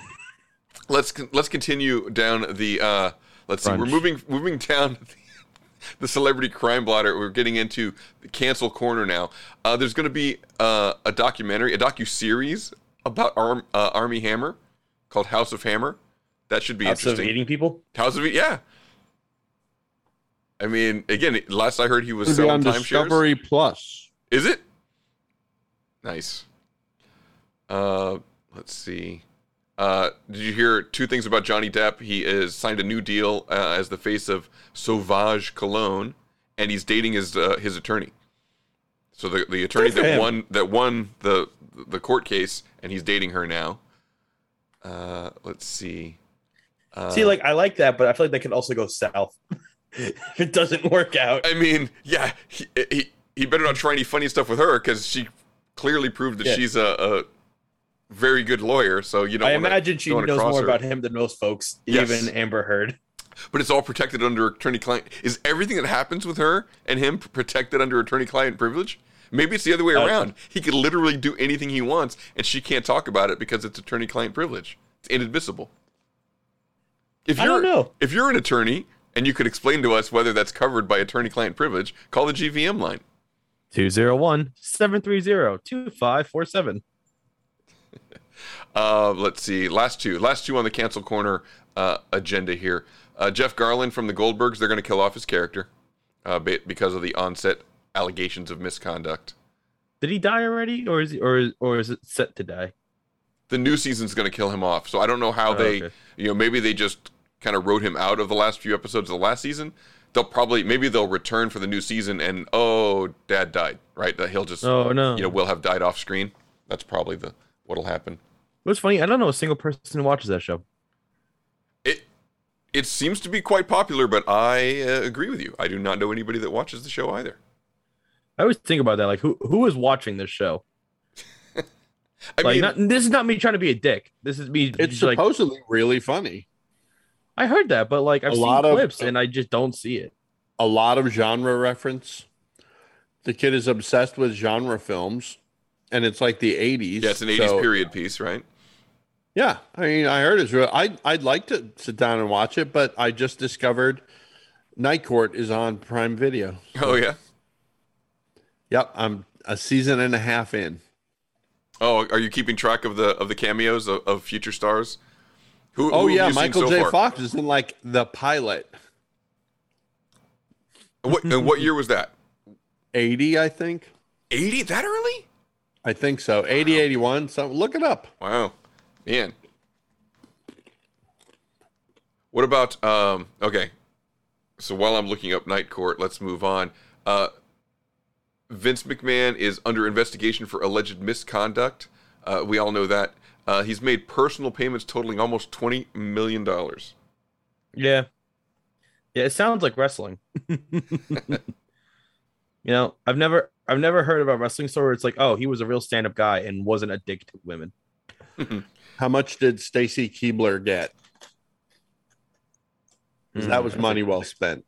let's let's continue down the uh let's see we're moving moving down the, the celebrity crime blotter we're getting into the cancel corner now uh there's going to be uh a documentary a docu-series about Arm, uh, Armie Hammer called house of hammer that should be House of interesting eating people. house of yeah i mean again last i heard he was It'll on selling timeshares Discovery Plus. is it nice uh let's see uh, did you hear two things about Johnny Depp? He is signed a new deal uh, as the face of Sauvage Cologne, and he's dating his uh, his attorney. So the, the attorney that him. won that won the the court case, and he's dating her now. Uh, let's see. Uh, See, like I like that, but I feel like that could also go south if it doesn't work out. I mean, yeah, he, he, he better not try any funny stuff with her because she clearly proved that Yeah. she's a, a very good lawyer. So you don't. I wanna- imagine she knows more her. about him than most folks, Yes. even Amber Heard. But it's all protected under attorney-client. Is everything that happens with her and him protected under attorney-client privilege? Maybe it's the other way Uh, around. He could literally do anything he wants, and she can't talk about it because it's attorney-client privilege. It's inadmissible. If you're, don't know. If you're an attorney and you could explain to us whether that's covered by attorney-client privilege, call the GVM line. 201 730 2547. Uh, let's see. Last two. Last two on the cancel corner uh, agenda here. Uh, Jeff Garlin from the Goldbergs. They're going to kill off his character uh, because of the onset allegations of misconduct. Did he die already, or is he, or is, or is it set to die? The new season's going to kill him off. So I don't know how Oh, they, okay. you know, maybe they just kind of wrote him out of the last few episodes of the last season they'll probably maybe they'll return for the new season and oh, dad died, right? That he'll just Oh, no. you know will have died off screen. That's probably the what'll happen. What's funny? I don't know a single person who watches that show. It it seems to be quite popular, but I uh, agree with you. I do not know anybody that watches the show either. I always think about that. Like, who who is watching this show? I like, mean, not, this is not me trying to be a dick. This is me. It's just, like, supposedly really funny. I heard that, but like I've A seen lot of- clips and I just don't see it. A lot of genre reference. The kid is obsessed with genre films, and it's like the '80s. yeah, it's an 80s so- period piece, right? Yeah, I mean, I heard it's real. I I'd like to sit down and watch it, but I just discovered Night Court is on Prime Video. Oh yeah. Yep, I'm a season and a half in. Oh, are you keeping track of the of the cameos of, of future stars? Who? Oh who yeah, Michael so J. far? Fox is in like the pilot. What and what year was that? 80, I think. 80? That early? I think so. 80, 81. So look it up. Wow, man. What about um? Okay, so while I'm looking up Night Court, let's move on. Uh, Vince McMahon is under investigation for alleged misconduct. Uh, we all know that. Uh, he's made personal payments totaling almost twenty million dollars. Yeah, yeah. It sounds like wrestling. you know, I've never I've never heard of a wrestling story where it's like, oh, he was a real stand up guy and wasn't a dick to women. How much did Stacy Keibler get? 'Cause that was money well spent.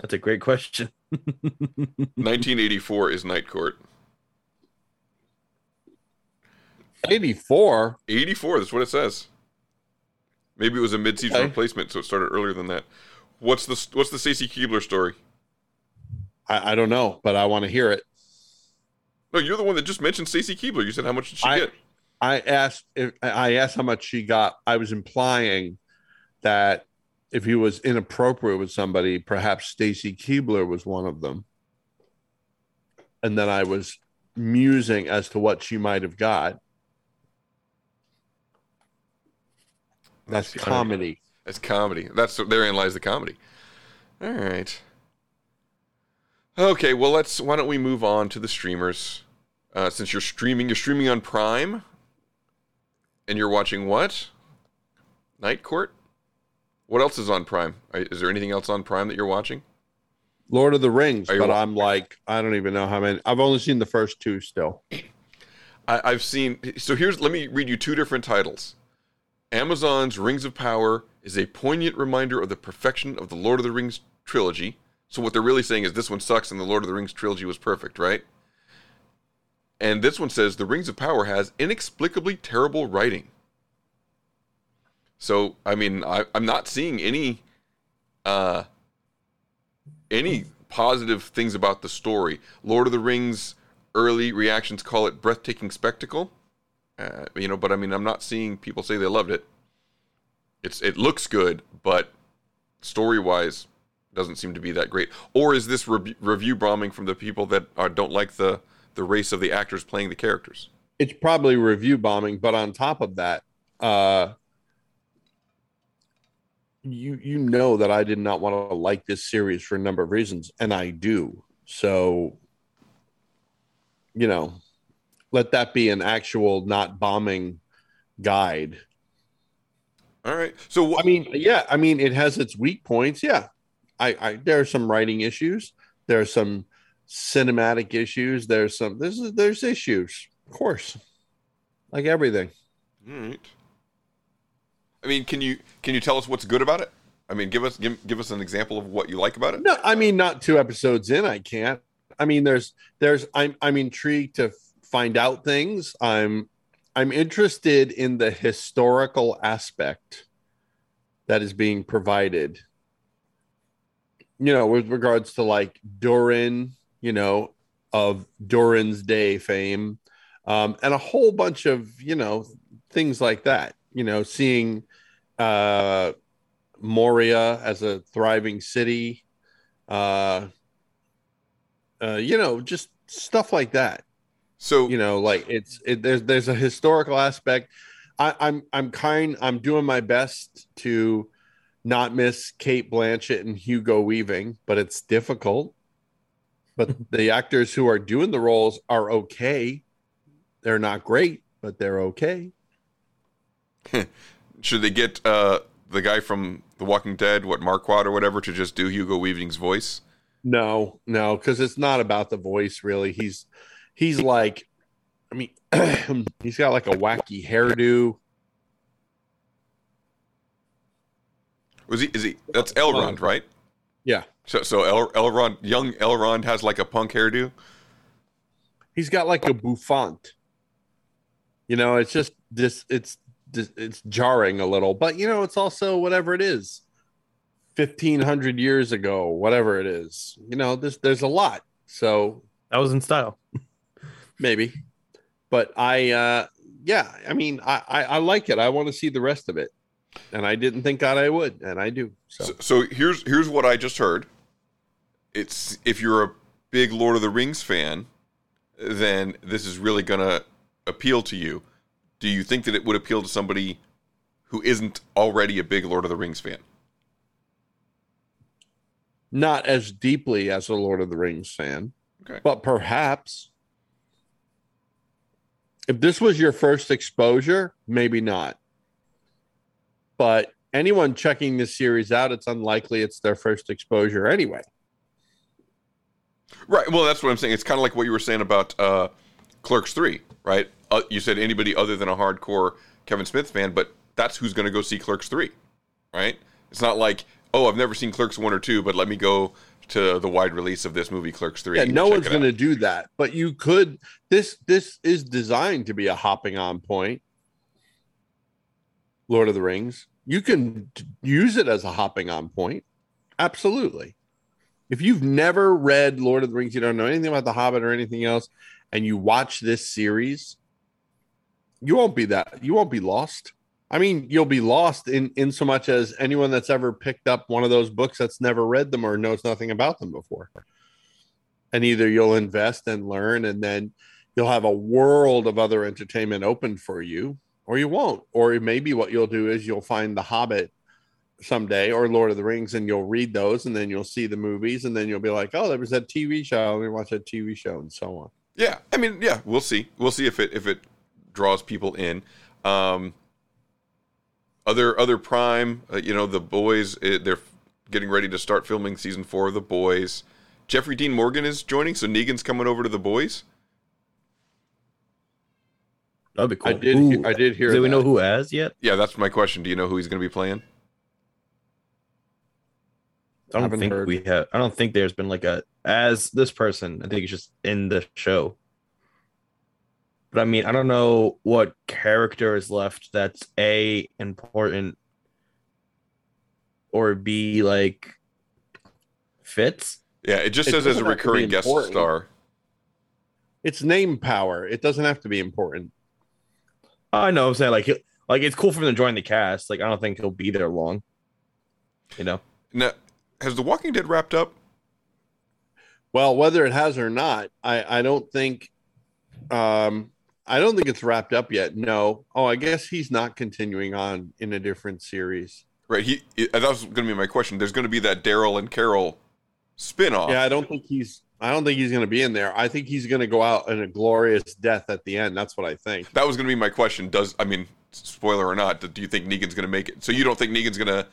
That's a great question. 1984 is Night Court. 84. 84. That's what it says. Maybe it was a mid-season Okay. replacement, so it started earlier than that. What's the What's the Stacy Keibler story? I, I don't know, but I want to hear it. No, you're the one that just mentioned Stacy Keibler. You said how much did she I, get? I asked if I asked how much she got. I was implying that if he was inappropriate with somebody, perhaps Stacy Keibler was one of them. And then I was musing as to what she might have got. That's comedy. That's comedy. That's therein lies the comedy. All right. Okay, well let's. Why don't we move on to the streamers? Uh, since you're streaming, you're streaming on Prime, and you're watching what? Night Court. What else is on Prime? Is there anything else on Prime that you're watching? Lord of the Rings, but wa- I'm like, I don't even know how many. I've only seen the first two still. I, I've seen. So here's. Let me read you two different titles. Amazon's Rings of Power is a poignant reminder of the perfection of the Lord of the Rings trilogy. So what they're really saying is this one sucks and the Lord of the Rings trilogy was perfect, right? And this one says the Rings of Power has inexplicably terrible writing. So I mean, I, I'm not seeing any, uh, any positive things about the story. Lord of the Rings early reactions call it breathtaking spectacle. Uh, you know, but I mean, I'm not seeing people say they loved it. It's it looks good, but story wise, doesn't seem to be that great. Or is this re- review bombing from the people that are, don't like the the race of the actors playing the characters? It's probably review bombing, but on top of that, uh, you you know that I did not want to like this series for a number of reasons, and I do. So, you know, let that be an actual not bombing guide. All right. So I mean, yeah, I mean, it has its weak points. Yeah, I, I there are some writing issues. There are some cinematic issues. There's some there's there's issues, of course, like everything. All right. I mean, can you can you tell us what's good about it? I mean, give us give, give us an example of what you like about it. No, I mean, not two episodes in, I can't. I mean, there's there's I'm I'm intrigued to find out things. I'm I'm interested in the historical aspect that is being provided. You know, with regards to like Durin, you know, of Durin's Day fame, um, and a whole bunch of you know things like that. You know, seeing uh, Moria as a thriving city, uh, uh, you know, just stuff like that. So you know, like it's it, there's there's a historical aspect. I, I'm I'm kind I'm doing my best to not miss Cate Blanchett and Hugo Weaving, but it's difficult. But the actors who are doing the roles are okay. They're not great, but they're okay. Should they get uh, the guy from The Walking Dead, what Marquardt or whatever, to just do Hugo Weaving's voice? No, no, because it's not about the voice really. He's he's like, I mean, he's got like a wacky hairdo. Was he? Is he? That's Elrond, right? Yeah, So, so El, Elrond, young Elrond, has like a punk hairdo. he's got like a bouffant. You know, it's just this. It's it's jarring a little, but you know, it's also whatever it is. Fifteen hundred years ago, whatever it is, you know, there's there's a lot. So That was in style. maybe, but I, uh yeah, I mean, I I, I like it. I want to see the rest of it, and I didn't think God I would, and I do. So, So, so here's here's what I just heard. It's if you're a big Lord of the Rings fan, then this is really gonna appeal to you. Do you think that it would appeal to somebody who isn't already a big Lord of the Rings fan? not as deeply as a Lord of the Rings fan. Okay. but perhaps if this was your first exposure, maybe not. But anyone checking this series out, it's unlikely it's their first exposure anyway. Right. Well, that's what I'm saying. It's kind of like what you were saying about uh, Clerks Three, right? Uh, you said anybody other than a hardcore Kevin Smith fan, but that's who's going to go see Clerks Three, right? It's not like, oh, I've never seen Clerks One or Two, but let me go to the wide release of this movie, Clerks Three. Yeah, no one's going to do that. But you could. This this is designed to be a hopping on point. Lord of the Rings. You can use it as a hopping on point. Absolutely. If you've never read Lord of the Rings, you don't know anything about The Hobbit or anything else, and you watch this series, you won't be that. You won't be lost. I mean, you'll be lost in in so much as anyone that's ever picked up one of those books that's never read them or knows nothing about them before. And either you'll invest and learn, and then you'll have a world of other entertainment open for you, or you won't. Or maybe what you'll do is you'll find The Hobbit someday or Lord of the Rings, and you'll read those, and then you'll see the movies, and then you'll be like, "Oh, there was that TV show. Let me watch that TV show," and so on. Yeah, I mean, yeah, we'll see. We'll see if it if it draws people in. Um, other other Prime, uh, you know, the boys. uh they're getting ready to start filming season four of the boys. Jeffrey Dean Morgan is joining, so Negan's coming over to the boys. That'd be cool. I did. Who- I did hear. Do we know who as yet? Yeah, that's my question. Do you know who he's going to be playing? I don't Haven't think heard. we have. I don't think there's been like a as this person. I think it's just in the show. But I mean, I don't know what character is left that's a important or b like fits. Yeah, it just It says as a doesn't have to be recurring guest important. star. It's name power. It doesn't have to be important. I know. I'm saying like like it's cool for him to join the cast. Like I don't think he'll be there long. You know. Now, has The Walking Dead wrapped up? Well, whether it has or not, I, I don't think um I don't think it's wrapped up yet. No. Oh, I guess he's not continuing on in a different series. Right. He. That was going to be my question. There's going to be that Daryl and Carol spin-off. Yeah, I don't think he's I don't think he's going to be in there. I think he's going to go out in a glorious death at the end. That's what I think. That was going to be my question. Does I mean, spoiler or not, do you think Negan's going to make it? So you don't think Negan's going to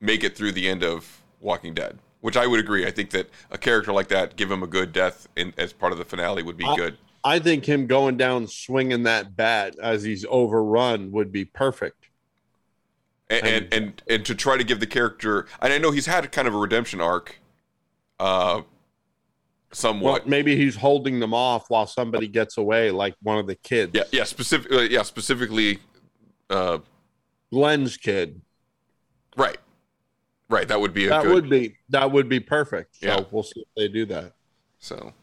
make it through the end of Walking Dead? Which I would agree. I think that a character like that, give him a good death in, as part of the finale, would be I- good. I think him going down swinging that bat as he's overrun would be perfect. And, and and and to try to give the character, and I know he's had kind of a redemption arc, uh, Well, somewhat. maybe he's holding them off while somebody gets away, like one of the kids. yeah, yeah, specific, uh, yeah, specifically, uh, Glenn's kid. right, right. That would be a That good. would be that would be perfect. So Yeah. we'll see if they do that. So,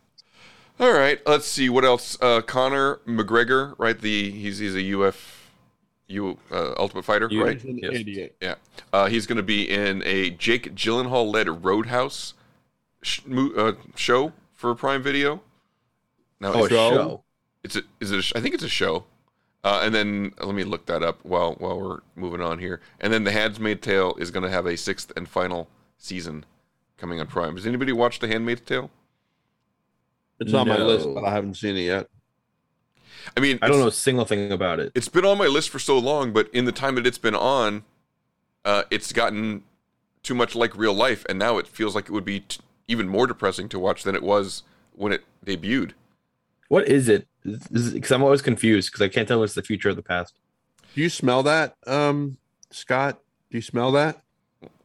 all right, let's see what else. Uh, Conor McGregor, right? The he's he's a UF, U uh, Ultimate Fighter, You- right? He's an Yes. idiot. Yeah. Uh, he's going to be in a Jake Gyllenhaal led Roadhouse sh- mo- uh, show for Prime Video. Now, Oh, a show. it's a, is it? A sh- I think it's a show. Uh, and then let me look that up while while we're moving on here. And then The Handmaid's Tale is going to have a sixth and final season coming on Prime. Has anybody watched The Handmaid's Tale? It's on my list, but I haven't seen it yet. I mean, I don't know a single thing about it. It's been on my list for so long, but in the time that it's been on, uh, it's gotten too much like real life, and now it feels like it would be t- even more depressing to watch than it was when it debuted. What is it? Because I'm always confused because I can't tell what's the future of the past. Do you smell that, um, Scott? Do you smell that?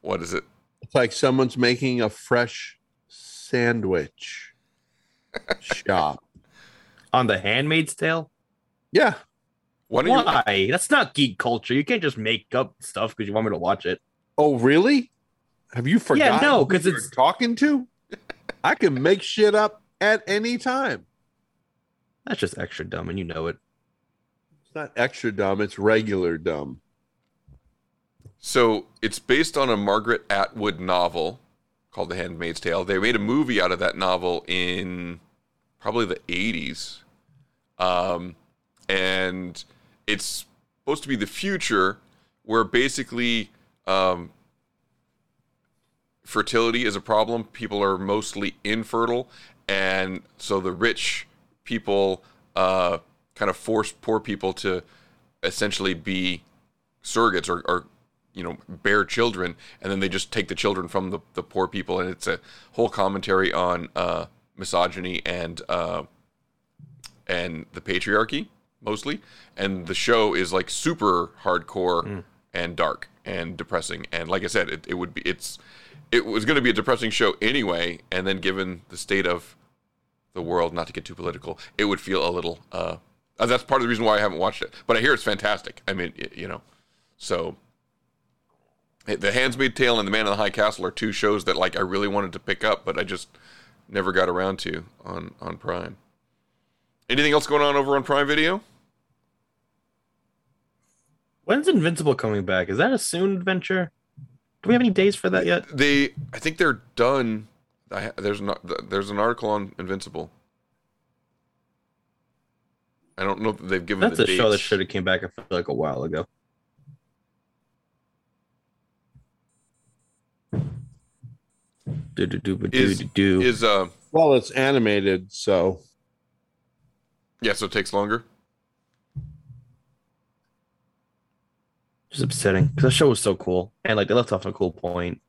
What is it? It's like someone's making a fresh sandwich shop. On the Handmaid's Tale? Yeah. Why don't you? That's not geek culture. You can't just make up stuff because you want me to watch it. Oh, really? Have you forgotten? Yeah, no, who 'cause you're it's- talking to. I can make shit up at any time. That's just extra dumb, and you know it. It's not extra dumb. It's regular dumb. So it's based on a Margaret Atwood novel called The Handmaid's Tale. They made a movie out of that novel in probably the 80s. Um, and it's supposed to be the future where basically um, fertility is a problem. People are mostly infertile. And so the rich people uh, kind of force poor people to essentially be surrogates or, or you know bear children and then they just take the children from the, the poor people and it's a whole commentary on uh, misogyny and uh, and the patriarchy mostly. And the show is like super hardcore and dark and depressing. And like i said it, it would be it's it was going to be a depressing show anyway. And then given the state of the world not to get too political it would feel a little uh that's part of the reason why i haven't watched it. But i hear it's fantastic. I mean you know so the Handsmaid Tale and The Man in the High Castle are two shows that like I really wanted to pick up, but I just never got around to on on Prime. Anything else going on over on Prime Video? When's Invincible coming back? Is that a soon adventure? Do we have any days for that yet? They, I think they're done. I, there's not. There's an article on Invincible. I don't know if they've given That's the a show that should have came back. I feel like a while ago. Is do do. is uh Well, it's animated, so yeah, so it takes longer. Just upsetting because that show was so cool and like they left off on a cool point.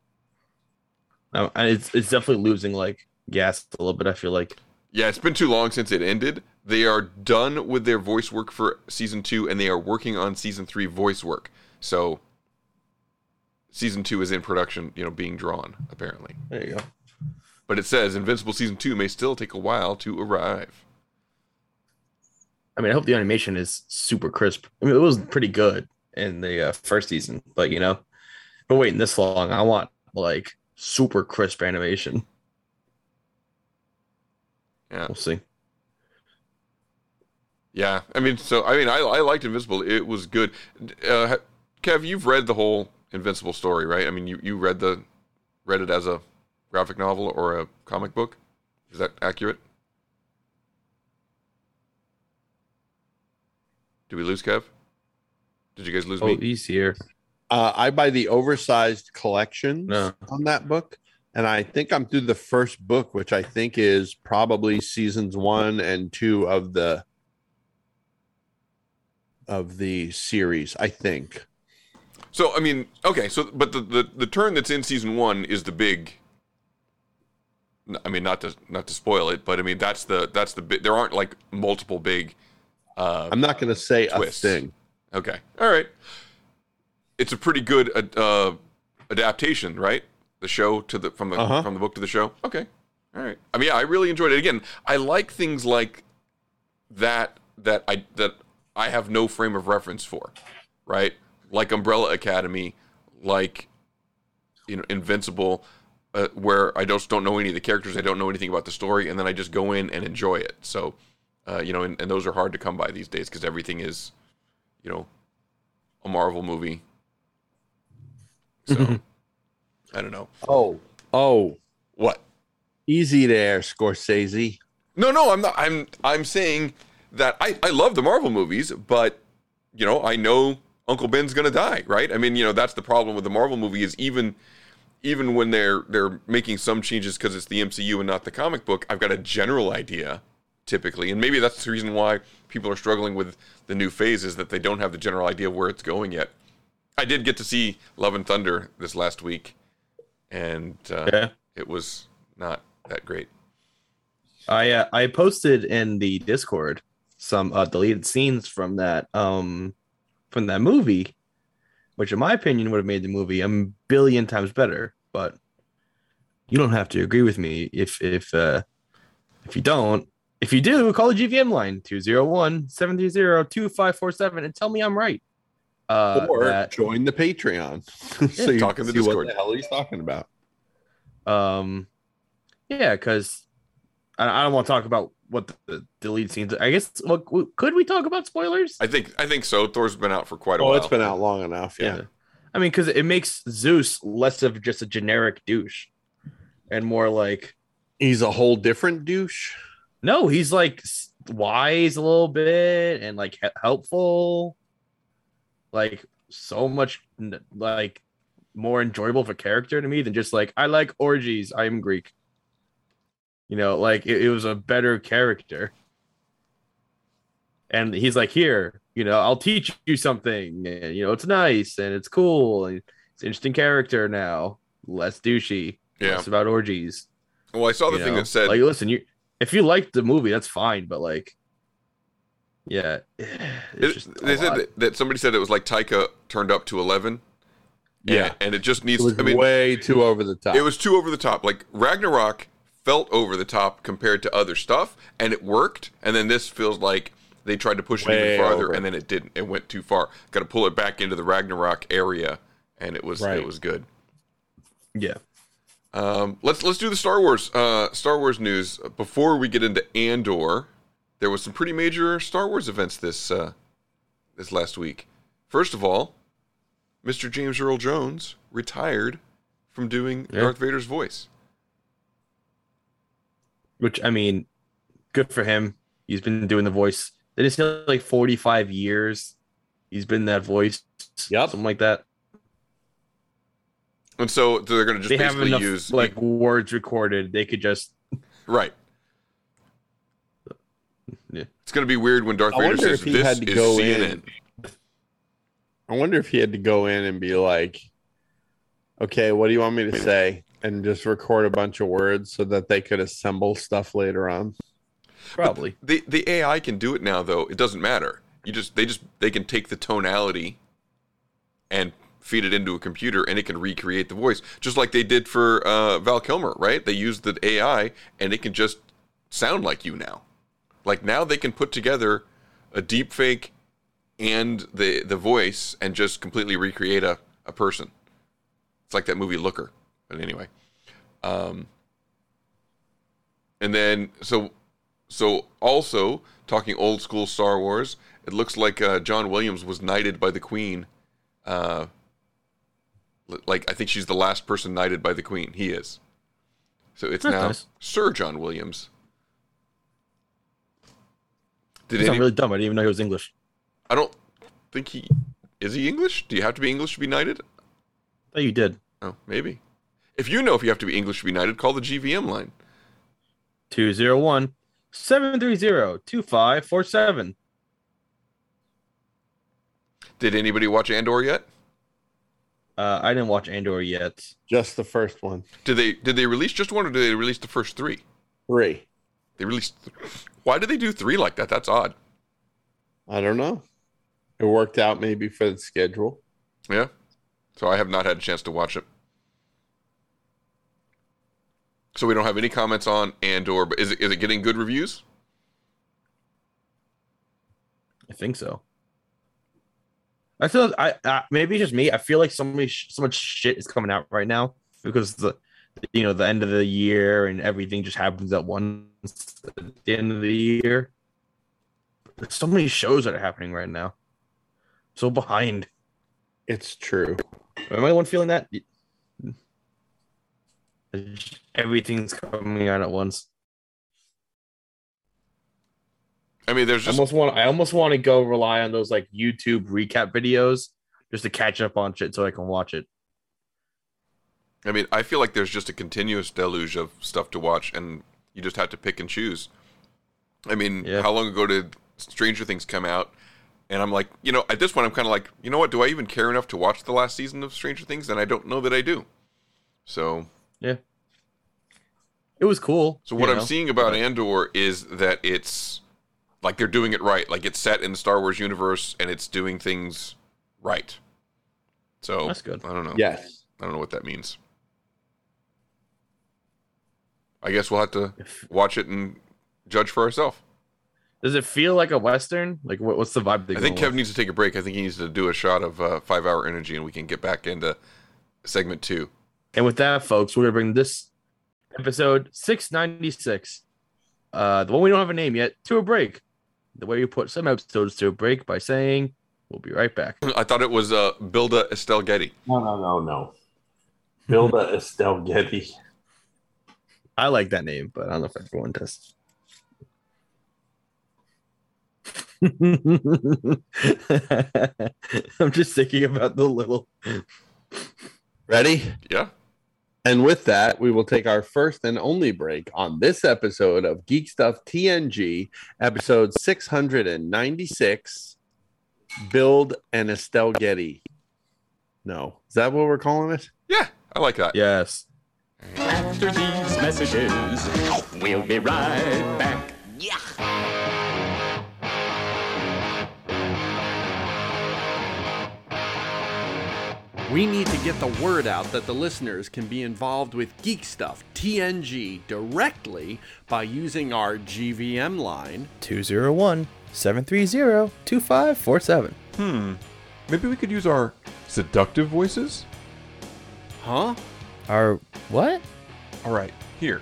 Um, and it's it's definitely losing like gas a little bit. I feel like Yeah, it's been too long since it ended. They are done with their voice work for season two, and they are working on season three voice work. So, season two is in production, you know, being drawn apparently. there you go. But it says Invincible season two may still take a while to arrive. I mean, I hope the animation is super crisp. I mean, it was pretty good in the uh, first season, but you know, but waiting this long, I want like super crisp animation. Yeah, We'll see. yeah. I mean, so I mean, I, I liked Invincible. It was good. Uh, Kev, you've read the whole Invincible story, right? I mean, you you read the read it as a graphic novel or a comic book. Is that accurate? Do we lose Kev? Did you guys lose Oh, me? he's here. uh, I buy the oversized collections No. on that book, and I think I'm through the first book, which I think is probably seasons one and two of the of the series. I think. So I mean, okay. So, but the, the the turn that's in season one is the big. I mean, not to not to spoil it, but I mean that's the that's the big. There aren't like multiple big. Uh, I'm not going to say Twists. a thing. okay, all right. It's a pretty good uh, uh, adaptation, right? The show to the from the Uh-huh. from the book to the show. Okay, all right. I mean, yeah, I really enjoyed it. Again, I like things like that that I that I have no frame of reference for, right? Like Umbrella Academy, like you know Invincible, uh, where I just don't know any of the characters, I don't know anything about the story, and then I just go in and enjoy it. So, uh, you know, and, and those are hard to come by these days because everything is, you know, a Marvel movie. So, I don't know Oh, oh, what. easy there, Scorsese. No, no, I'm not. I'm I'm saying that I I love the Marvel movies, but you know, I know Uncle Ben's gonna die, right? I mean, you know, that's the problem with the Marvel movie is even even when they're they're making some changes because it's the MCU and not the comic book, I've got a general idea typically, and maybe that's the reason why people are struggling with the new phase is that they don't have the general idea of where it's going yet. I did get to see Love and Thunder this last week, and uh, Yeah. it was not that great. I uh, I posted in the Discord some uh, deleted scenes from that um from that movie, which in my opinion would have made the movie a billion times better. But you don't have to agree with me if if uh if you don't. If you do, call the GVM line 201-730-2547 and tell me I'm right. Uh, or that- join the Patreon. so you Talk in the Discord. what the hell he's talking about. Um, yeah, because I, I don't want to talk about what the, the deleted scenes. I guess. Well, could we talk about spoilers? I think I think so. Thor's been out for quite a Oh, while. it's been out long enough. Yeah. I mean, because it makes Zeus less of just a generic douche, and more like He's a whole different douche. no, he's like wise a little bit and like helpful, like so much like more enjoyable of a character to me than just like I like orgies. I'm Greek. You know, like it, it was a better character. And he's like, here, you know, I'll teach you something. And, you know, it's nice and it's cool. And it's an interesting character now. Less douchey. Yeah. Less about orgies. Well, I saw the you thing know? that said like, listen, you if you liked the movie, that's fine. But like, yeah, it's It- just they said that, that somebody said it was like Taika turned up to eleven. Yeah. and, and it just needs. It was I mean, way too over the top. it was too over the top. Like Ragnarok felt over the top compared to other stuff, and it worked. And then this feels like they tried to push it Way even farther, over. and then it didn't. It went too far. Got to pull it back into the Ragnarok area, and it was Right. it was good. yeah. Um, let's let's do the Star Wars uh, Star Wars news before we get into Andor. There was some pretty major Star Wars events this uh, this last week. First of all, Mr. James Earl Jones retired from doing Yeah. Darth Vader's voice. Which I mean, good for him. He's been doing the voice. Did it say like forty five years? He's been that voice. Yep. something like that. And so they're going to just they have basically enough use like words recorded. They could just right. Yeah. It's going to be weird when Darth I Vader says this had to is go CNN. in. I wonder if he had to go in and be like, "Okay, what do you want me to say?" And just record a bunch of words so that they could assemble stuff later on. probably. The the AI can do it now though. It doesn't matter. You just they just they can take the tonality and feed it into a computer and it can recreate the voice just like they did for uh, Val Kilmer, right? They used the AI and it can just sound like you now. Like now they can put together a deep fake and the the voice and just completely recreate a, a person. It's like that movie Looker. But anyway. Um and then so so also talking old school Star Wars, it looks like uh, John Williams was knighted by the Queen. Uh, like I think she's the last person knighted by the Queen. He is. So it's That's now nice. Sir John Williams. Did not any, really dumb. I didn't even know he was English. I don't think he is he English. Do you have to be English to be knighted? I thought you did. Oh, maybe. If you know if you have to be English to be knighted, call the GVM line. 201 730 2547. Did anybody watch Andor yet? Uh, I didn't watch Andor yet. Just the first one, Did they did they release just one or did they release the first three? three. They released. Why did they do three like that? That's odd. I don't know. It worked out maybe for the schedule. Yeah. So I have not had a chance to watch it. So we don't have any comments on Andor, but is it is it getting good reviews? I think so. I feel I, I maybe just me. I feel like so many sh- so much shit is coming out right now because the you know the end of the year and everything just happens at once at the end of the year. There's so many shows that are happening right now. So behind. It's true. Am I the one feeling that? Everything's coming out at once. I mean, there's I almost want I almost want to go rely on those like YouTube recap videos just to catch up on shit so I can watch it. I mean, I feel like there's just a continuous deluge of stuff to watch, and you just have to pick and choose. I mean, Yeah. how long ago did Stranger Things come out? And I'm like, you know, at this point, I'm kind of like, you know what? Do I even care enough to watch the last season of Stranger Things? And I don't know that I do. So, Yeah. It was cool. so what I'm know? seeing about Andor is that it's like they're doing it right. Like it's set in the Star Wars universe, and it's doing things right. So That's good. I don't know. Yes. I don't know what that means. I guess we'll have to watch it and judge for ourselves. Does it feel like a western? Like what, what's the vibe? I think Kevin needs to take a break. I think he needs to do a shot of uh, five hour energy, and we can get back into segment two. And with that, folks, we're gonna bring this episode 696, uh, the one we don't have a name yet, to a break. The way you put some episodes to a break by saying we'll be right back. I thought it was uh, Bilda Estelle Getty. No, no, no, no. Bilda Estelle Getty. I like that name, but I don't know if everyone does. I'm just thinking about the little. Ready? Yeah. And with that, we will take our first and only break on this episode of Geek Stuff TNG, episode 696 Build and Estelle Getty. No. Is that what we're calling it? Yeah, I like that. Yes. After these messages, we'll be right back. We need to get the word out that the listeners can be involved with Geek Stuff TNG directly by using our GVM line 201 730 2547. Hmm. Maybe we could use our seductive voices? Huh? Our what? All right, here.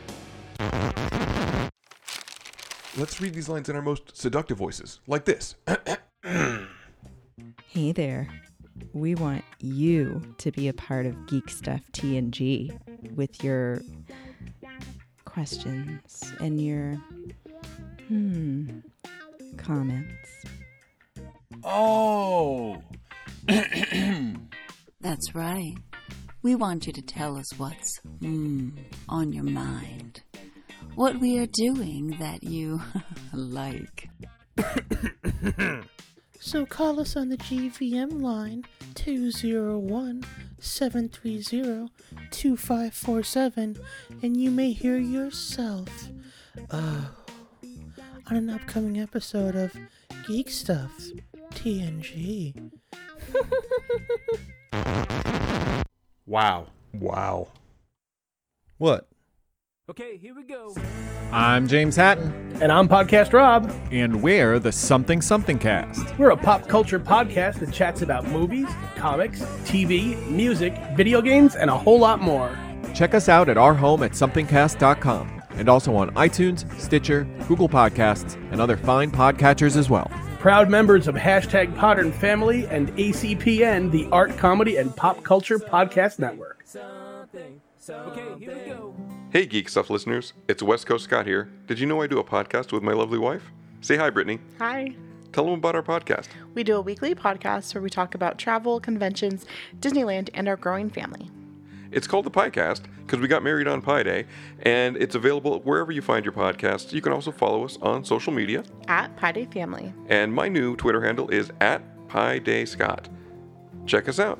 Let's read these lines in our most seductive voices, like this. Hey there. We want you to be a part of Geek Stuff TNG with your questions and your hmm comments. Oh. That's right. We want you to tell us what's mm, on your mind. What we are doing that you like. So call us on the GVM line 201 730 2547 and you may hear yourself uh, on an upcoming episode of Geek Stuff TNG. Wow. Wow. What? Okay, here we go. I'm James Hatton. And I'm Podcast Rob. And we're the Something Something Cast. We're a pop culture podcast that chats about movies, comics, TV, music, video games, and a whole lot more. Check us out at our home at somethingcast.com and also on iTunes, Stitcher, Google Podcasts, and other fine podcatchers as well. Proud members of hashtag Podern Family and ACPN, the Art, Comedy, and Pop Culture Podcast Network. Okay, here we go. Hey, Geek Stuff listeners. It's West Coast Scott here. Did you know I do a podcast with my lovely wife? Say hi, Brittany. Hi. Tell them about our podcast. We do a weekly podcast where we talk about travel, conventions, Disneyland, and our growing family. It's called the Piecast because we got married on Pi Day, and it's available wherever you find your podcasts. You can also follow us on social media, At Pi Day Family. and my new Twitter handle is at Pi Day Scott. Check us out.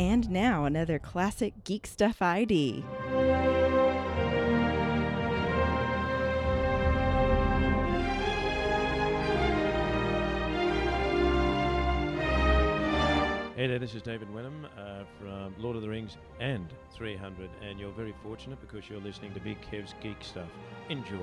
And now another classic Geek Stuff ID. Hey there, this is David Wenham uh, from Lord of the Rings and 300, and you're very fortunate because you're listening to Big Kev's Geek Stuff. Enjoy.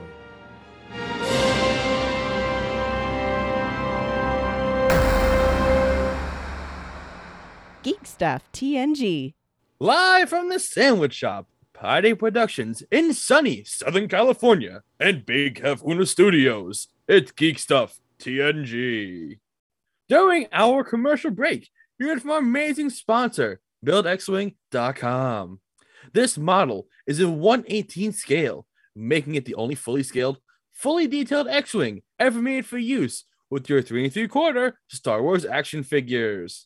Stuff TNG. Live from the Sandwich Shop, Party Productions in sunny Southern California, and Big Hefuna Studios. It's Geek Stuff TNG. During our commercial break, you heard from our amazing sponsor, BuildXWing.com. This model is in 118 scale, making it the only fully scaled, fully detailed X-Wing ever made for use with your 3 and 3 quarter Star Wars action figures.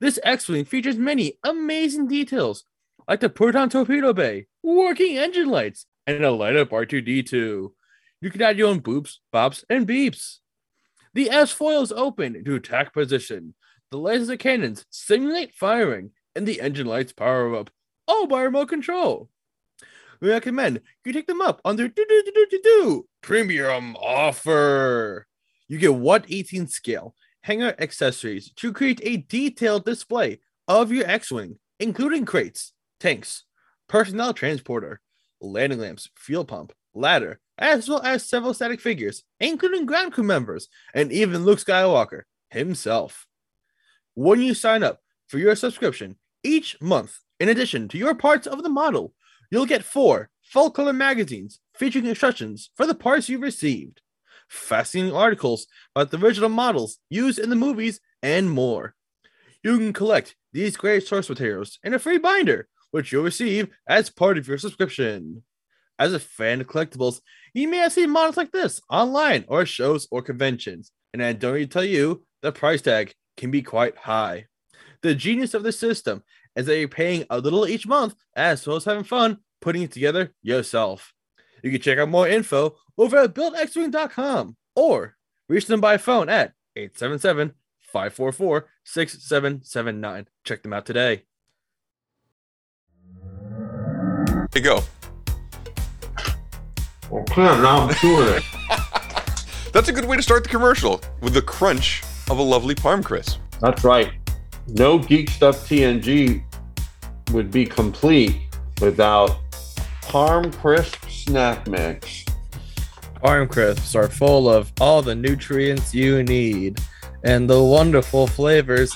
This X-Wing features many amazing details, like the proton torpedo bay, working engine lights, and a light up R2D2. You can add your own boops, bops, and beeps. The S foil is open to attack position. The laser cannons simulate firing, and the engine lights power up, all by remote control. We recommend you take them up on their do do do do do premium offer. You get what 18 scale hanger accessories to create a detailed display of your X-wing, including crates, tanks, personnel transporter, landing lamps, fuel pump, ladder, as well as several static figures, including ground crew members and even Luke Skywalker himself. When you sign up for your subscription each month, in addition to your parts of the model, you'll get four full color magazines featuring instructions for the parts you've received, fascinating articles about the original models used in the movies, and more. You can collect these great source materials in a free binder, which you'll receive as part of your subscription. As a fan of collectibles, you may have seen models like this online or shows or conventions, and I don't need to tell you the price tag can be quite high. The genius of the system is that you're paying a little each month as well as having fun putting it together yourself. You can check out more info over at buildxwing.com or reach them by phone at 877 544 6779. Check them out today. Here you go. Okay, now I'm doing it. That's a good way to start the commercial with the crunch of a lovely parm crisp. That's right. No Geek Stuff TNG would be complete without Parm Crisp Snack Mix. Parm crisps are full of all the nutrients you need and the wonderful flavors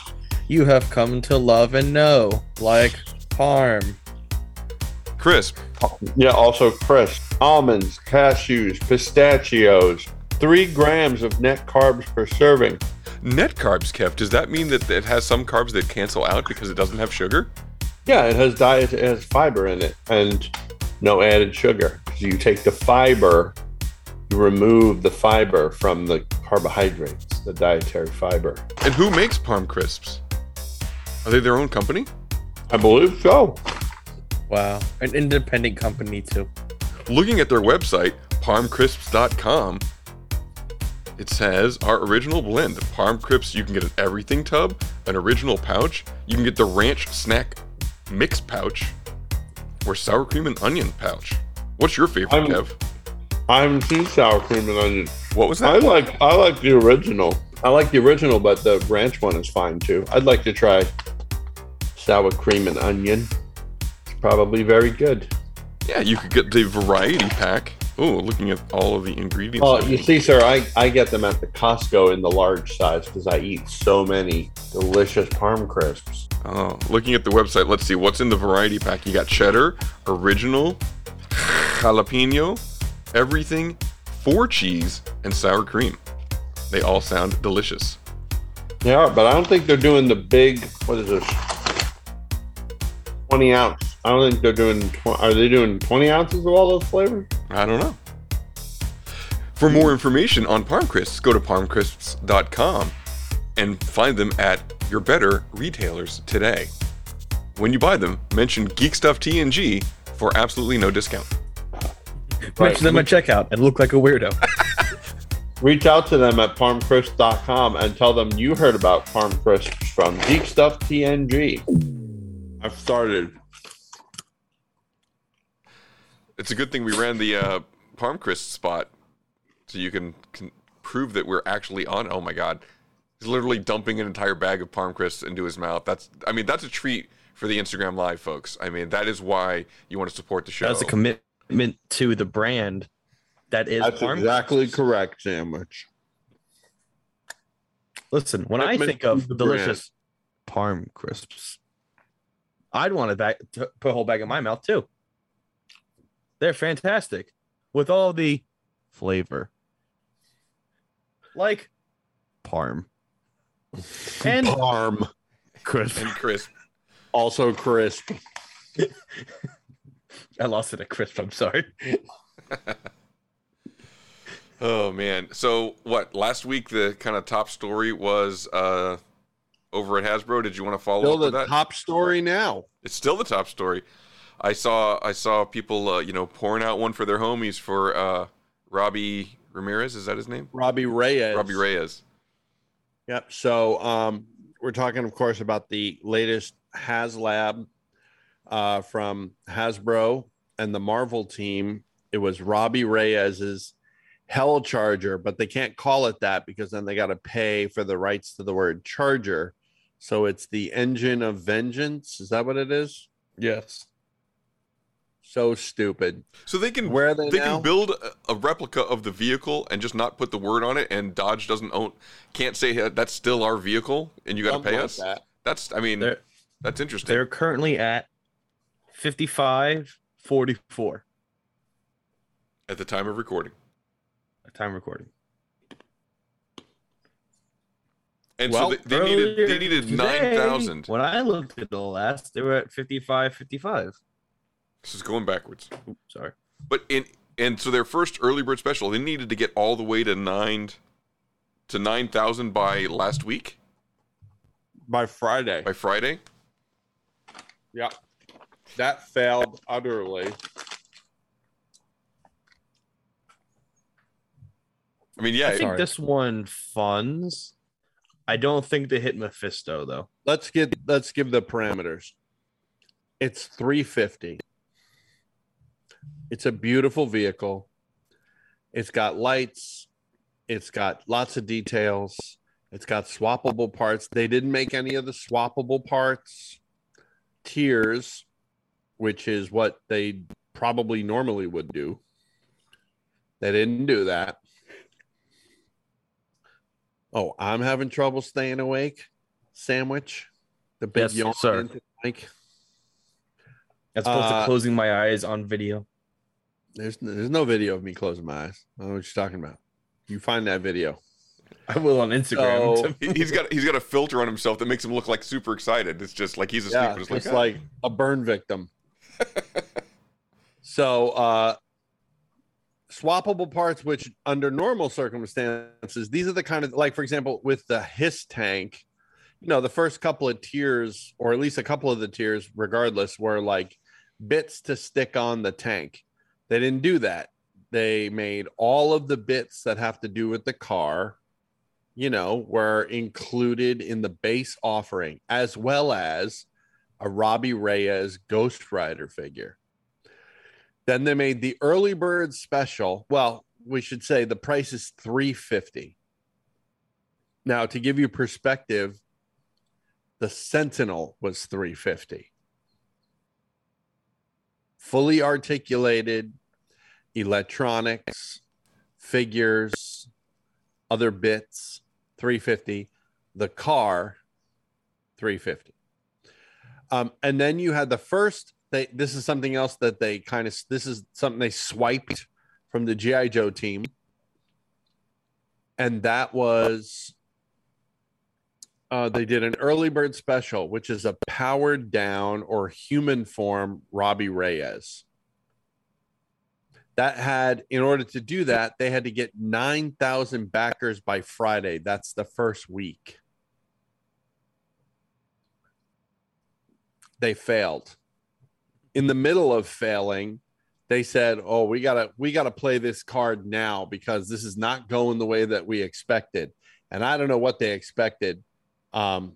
you have come to love and know, like parm. Crisp. Yeah, also crisp. Almonds, cashews, pistachios. Three grams of net carbs per serving. Net carbs, Kev. Does that mean that it has some carbs that cancel out because it doesn't have sugar? Yeah, it has diet, it has fiber in it, and no added sugar. So you take the fiber, you remove the fiber from the carbohydrates, the dietary fiber. And who makes Parm Crisps? Are they their own company? I believe so. Wow. An independent company, too. Looking at their website, parmcrisps.com, it says our original blend. Parm Crisps, you can get an everything tub, an original pouch, you can get the ranch snack mix pouch, or sour cream and onion pouch. What's your favorite, I'm- Kev? I'm seen sour cream and onion. What was that? I that? like I like the original. I like the original, but the ranch one is fine too. I'd like to try sour cream and onion. It's probably very good. Yeah, you could get the variety pack. Oh, looking at all of the ingredients. Oh, you see, sir, I, I get them at the Costco in the large size because I eat so many delicious parm crisps. Oh, looking at the website, let's see what's in the variety pack. You got cheddar, original, jalapeno, everything, four cheese, and sour cream. They all sound delicious. They are, but I don't think they're doing the big. What is this? Twenty ounce. I don't think they're doing. Tw- are they doing twenty ounces of all those flavors? I don't know. For more information on Parm Crisps, go to parmcrisps.com and find them at your better retailers today. When you buy them, mention Geek Stuff TNG for absolutely no discount. mention them at checkout and look like a weirdo. Reach out to them at parmcrisp.com and tell them you heard about Parm Crisps from Geek Stuff TNG. I've started. It's a good thing we ran the uh, Parm Crisp spot, so you can, can prove that we're actually on. Oh my God, he's literally dumping an entire bag of Parm Crisps into his mouth. That's, I mean, that's a treat for the Instagram Live folks. I mean, that is why you want to support the show. That's a commitment to the brand. That is That's Parm exactly Crisps. correct, Sandwich. Listen, when I think of to the delicious Parm crisps, I'd want to, back, to put a whole bag in my mouth too. They're fantastic with all the flavor, like Parm and Parm. crisp. and crisp. Also crisp. I lost it at crisp. I'm sorry. Oh man. So what? Last week the kind of top story was uh, over at Hasbro. Did you want to follow Still up the that? top story now. It's still the top story. I saw I saw people uh, you know pouring out one for their homies for uh, Robbie Ramirez. Is that his name? Robbie Reyes. Robbie Reyes. Yep. So um, we're talking, of course, about the latest HasLab uh, from Hasbro and the Marvel team. It was Robbie Reyes's Hell Charger, but they can't call it that because then they got to pay for the rights to the word Charger. So it's the Engine of Vengeance. Is that what it is? Yes. So stupid. So they can Where are they they now? can build a, a replica of the vehicle and just not put the word on it, and Dodge doesn't own can't say "Hey, that's still our vehicle and you got to pay like us. that. That's I mean They're- that's interesting. They're currently at 55 44 At the time of recording, at time recording. and Well, so they, they needed they needed today, nine thousand. When I looked at the last, they were at 55 55. This is going backwards. Oops, sorry. But in and so their first early bird special, they needed to get all the way to nine to nine thousand by last week By Friday. by Friday. Yeah. That failed utterly. I mean, yeah, I think it- this one funds. I don't think they hit Mephisto though. let's get let's give the parameters. It's 350. It's a beautiful vehicle. It's got lights. It's got lots of details. It's got swappable parts. They didn't make any of the swappable parts. Tiers, which is what they probably normally would do. They didn't do that. Oh, I'm having trouble staying awake. Sandwich. The big Yes, yawn sir. into mic. As opposed Uh, to closing my eyes on video. There's there's no video of me closing my eyes. I don't know what you're talking about. You find that video. I will on Instagram. So- He- he's got he's got a filter on himself that makes him look like super excited. It's just like he's asleep. Yeah, and it's just like, like a burn victim. so uh swappable parts which under normal circumstances these are the kind of like for example with the HISS tank you know the first couple of tiers or at least a couple of the tiers regardless were like bits to stick on the tank they didn't do that they made all of the bits that have to do with the car you know were included in the base offering as well as a Robbie Reyes Ghost Rider figure. Then they made the early bird special. Well, we should say the price is 350. Now, to give you perspective, the Sentinel was 350. Fully articulated electronics, figures, other bits, 350. The car, 350. Um, and then you had the first. They this is something else that they kind of this is something they swiped from the GI Joe team, and that was uh, they did an early bird special, which is a powered down or human form Robbie Reyes. That had, in order to do that, they had to get 9,000 backers by Friday. That's the first week. They failed. In the middle of failing, they said, "Oh, we gotta we gotta play this card now because this is not going the way that we expected." And I don't know what they expected. Um,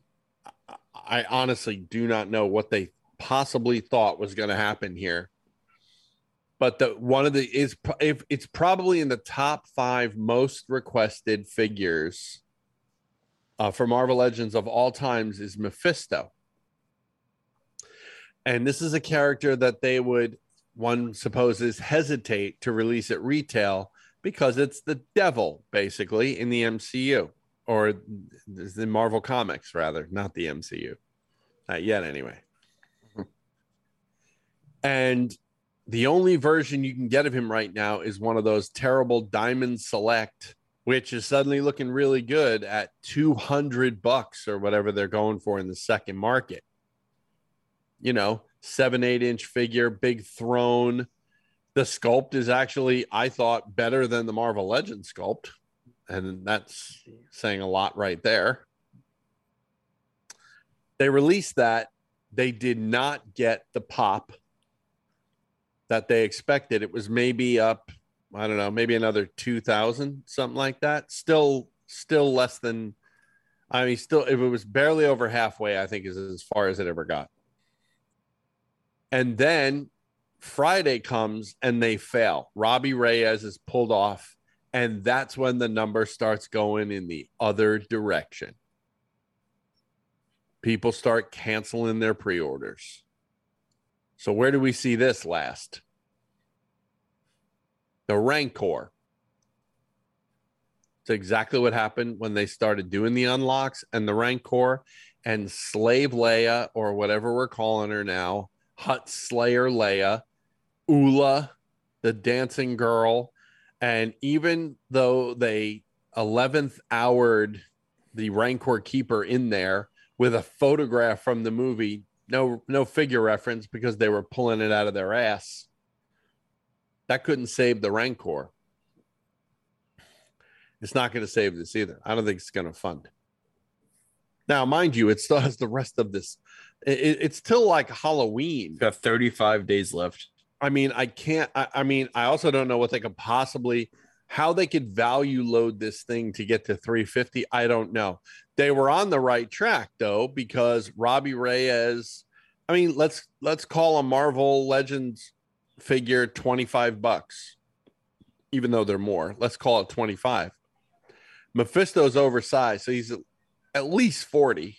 I honestly do not know what they possibly thought was going to happen here. But the one of the is if it's probably in the top five most requested figures uh, for Marvel Legends of all times is Mephisto. And this is a character that they would, one supposes, hesitate to release at retail because it's the devil, basically, in the MCU or the Marvel Comics, rather, not the MCU. Not yet, anyway. And the only version you can get of him right now is one of those terrible Diamond Select, which is suddenly looking really good at 200 bucks or whatever they're going for in the second market. You know, seven, eight inch figure, big throne. The sculpt is actually, I thought, better than the Marvel Legend sculpt. And that's saying a lot right there. They released that. They did not get the pop that they expected. It was maybe up, I don't know, maybe another 2000, something like that. Still, still less than, I mean, still, if it was barely over halfway, I think is as far as it ever got. And then Friday comes and they fail. Robbie Reyes is pulled off. And that's when the number starts going in the other direction. People start canceling their pre orders. So, where do we see this last? The Rancor. It's exactly what happened when they started doing the unlocks and the Rancor and Slave Leia, or whatever we're calling her now, Hutt Slayer Leia, Oola, the dancing girl. And even though they 11th houred the Rancor Keeper in there with a photograph from the movie, no no figure reference because they were pulling it out of their ass. That couldn't save the Rancor. It's not going to save this either. I don't think it's going to fund. Now, mind you, it still has the rest of this. It, it's still like Halloween. Got 35 days left. I mean, I can't. I, I mean, I also don't know what they could possibly, how they could value load this thing to get to 350. I don't know. They were on the right track though, because Robbie Reyes. I mean, let's let's call a Marvel Legends figure 25 bucks, even though they're more. Let's call it 25. Mephisto's oversized, so he's at least 40.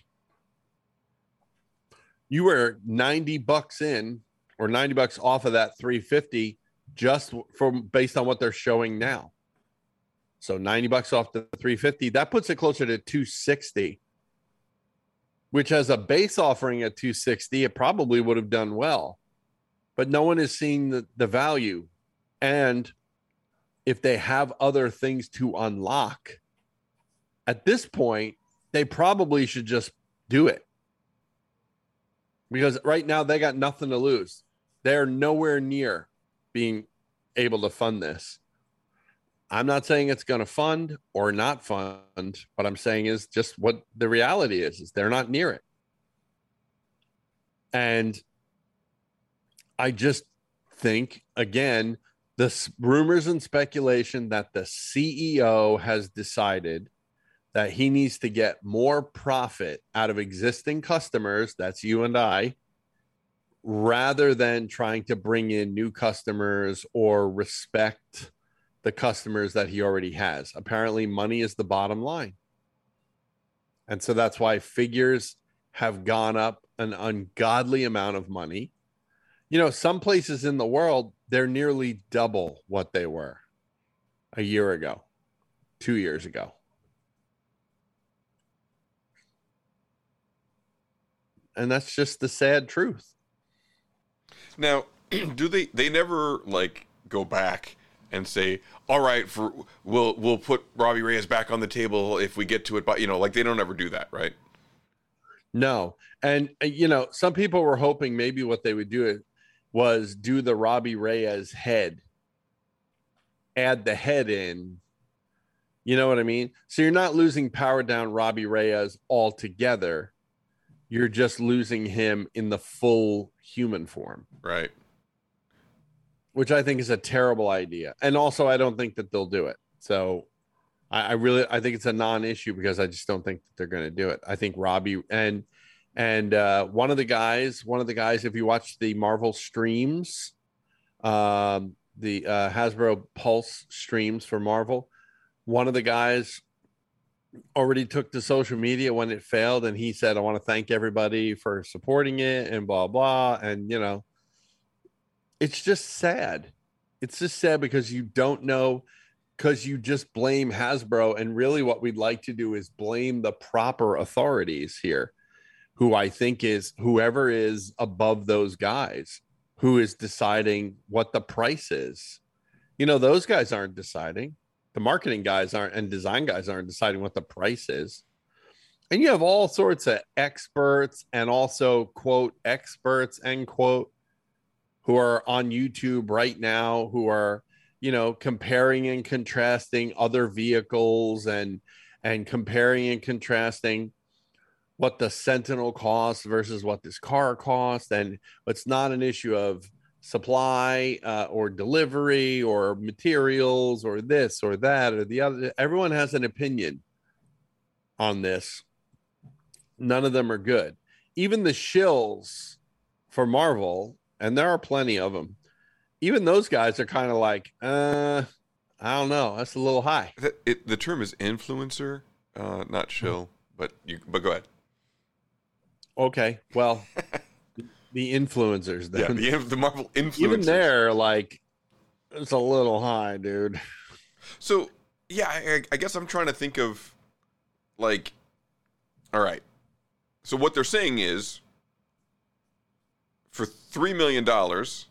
You were 90 bucks in or 90 bucks off of that 350 just from based on what they're showing now. So 90 bucks off the 350, that puts it closer to 260. Which as a base offering at 260, it probably would have done well. But no one is seeing the, the value. And if they have other things to unlock, at this point, they probably should just do it. Because right now they got nothing to lose. They're nowhere near being able to fund this. I'm not saying it's going to fund or not fund. What I'm saying is just what the reality is, is they're not near it. And I just think, again, the rumors and speculation that the CEO has decided that he needs to get more profit out of existing customers, that's you and I, rather than trying to bring in new customers or respect the customers that he already has. Apparently, money is the bottom line. And so that's why figures have gone up an ungodly amount of money. You know, some places in the world, they're nearly double what they were a year ago, two years ago. And that's just the sad truth. Now, do they they never like go back and say, "All right, for we'll we'll put Robbie Reyes back on the table if we get to it," but you know, like they don't ever do that, right? No. And, uh, you know, some people were hoping maybe what they would do was do the Robbie Reyes head, add the head in. You know what I mean? So you're not losing power down Robbie Reyes altogether. You're just losing him in the full human form. Right. which I think is a terrible idea. And also, I don't think that they'll do it. So I, I really, I think it's a non-issue because I just don't think that they're going to do it. I think Robbie and and uh, one of the guys, one of the guys, if you watch the Marvel streams, um, the uh, Hasbro Pulse streams for Marvel, one of the guys already took to social media when it failed and he said i want to thank everybody for supporting it and blah blah and you know it's just sad. It's just sad because you don't know because you just blame hasbro and really what we'd like to do is blame the proper authorities here who i think is whoever is above those guys who is deciding what the price is. You know those guys aren't deciding the marketing guys aren't and design guys aren't deciding what the price is. And you have all sorts of experts and also quote experts end quote who are on youtube right now who are you know comparing and contrasting other vehicles and and comparing and contrasting what the sentinel costs versus what this car costs. And it's not an issue of supply uh, or delivery or materials or this or that or the other. Everyone has an opinion on this. None of them are good. Even the shills for Marvel, and there are plenty of them. Even those guys are kind of like, uh, I don't know, that's a little high. The, it, the term is influencer, uh, not shill. But you, but go ahead. Okay, well, the influencers. Then. Yeah, the, the Marvel influencers. Even there, like, it's a little high, dude. So yeah, I, I guess I'm trying to think of like, all right. So what they're saying is, for three million dollars,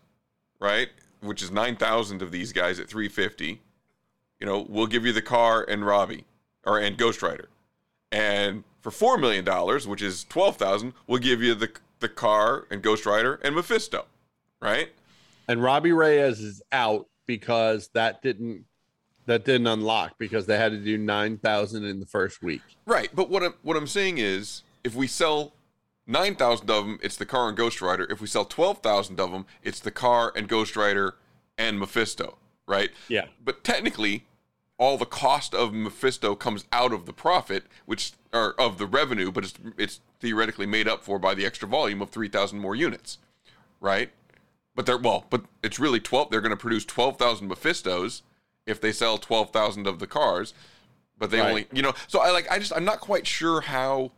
right, which is nine thousand of these guys at three fifty, you know, we'll give you the car and Robbie, or and Ghost Rider, and for four million dollars, which is twelve thousand, we'll give you the the car and Ghost Rider and Mephisto, right? And Robbie Reyes is out because that didn't that didn't unlock because they had to do nine thousand in the first week. Right, but what I'm what I'm saying is, if we sell nine thousand of them, it's the car and Ghost Rider. If we sell twelve thousand of them, it's the car and Ghost Rider and Mephisto, right? Yeah. But technically, all the cost of Mephisto comes out of the profit, which or of the revenue, but it's it's theoretically made up for by the extra volume of three thousand more units, right? But they're well, but it's really twelve. They're going to produce twelve thousand Mephistos if they sell twelve thousand of the cars, but they Right. only you know. So I like I just I'm not quite sure how.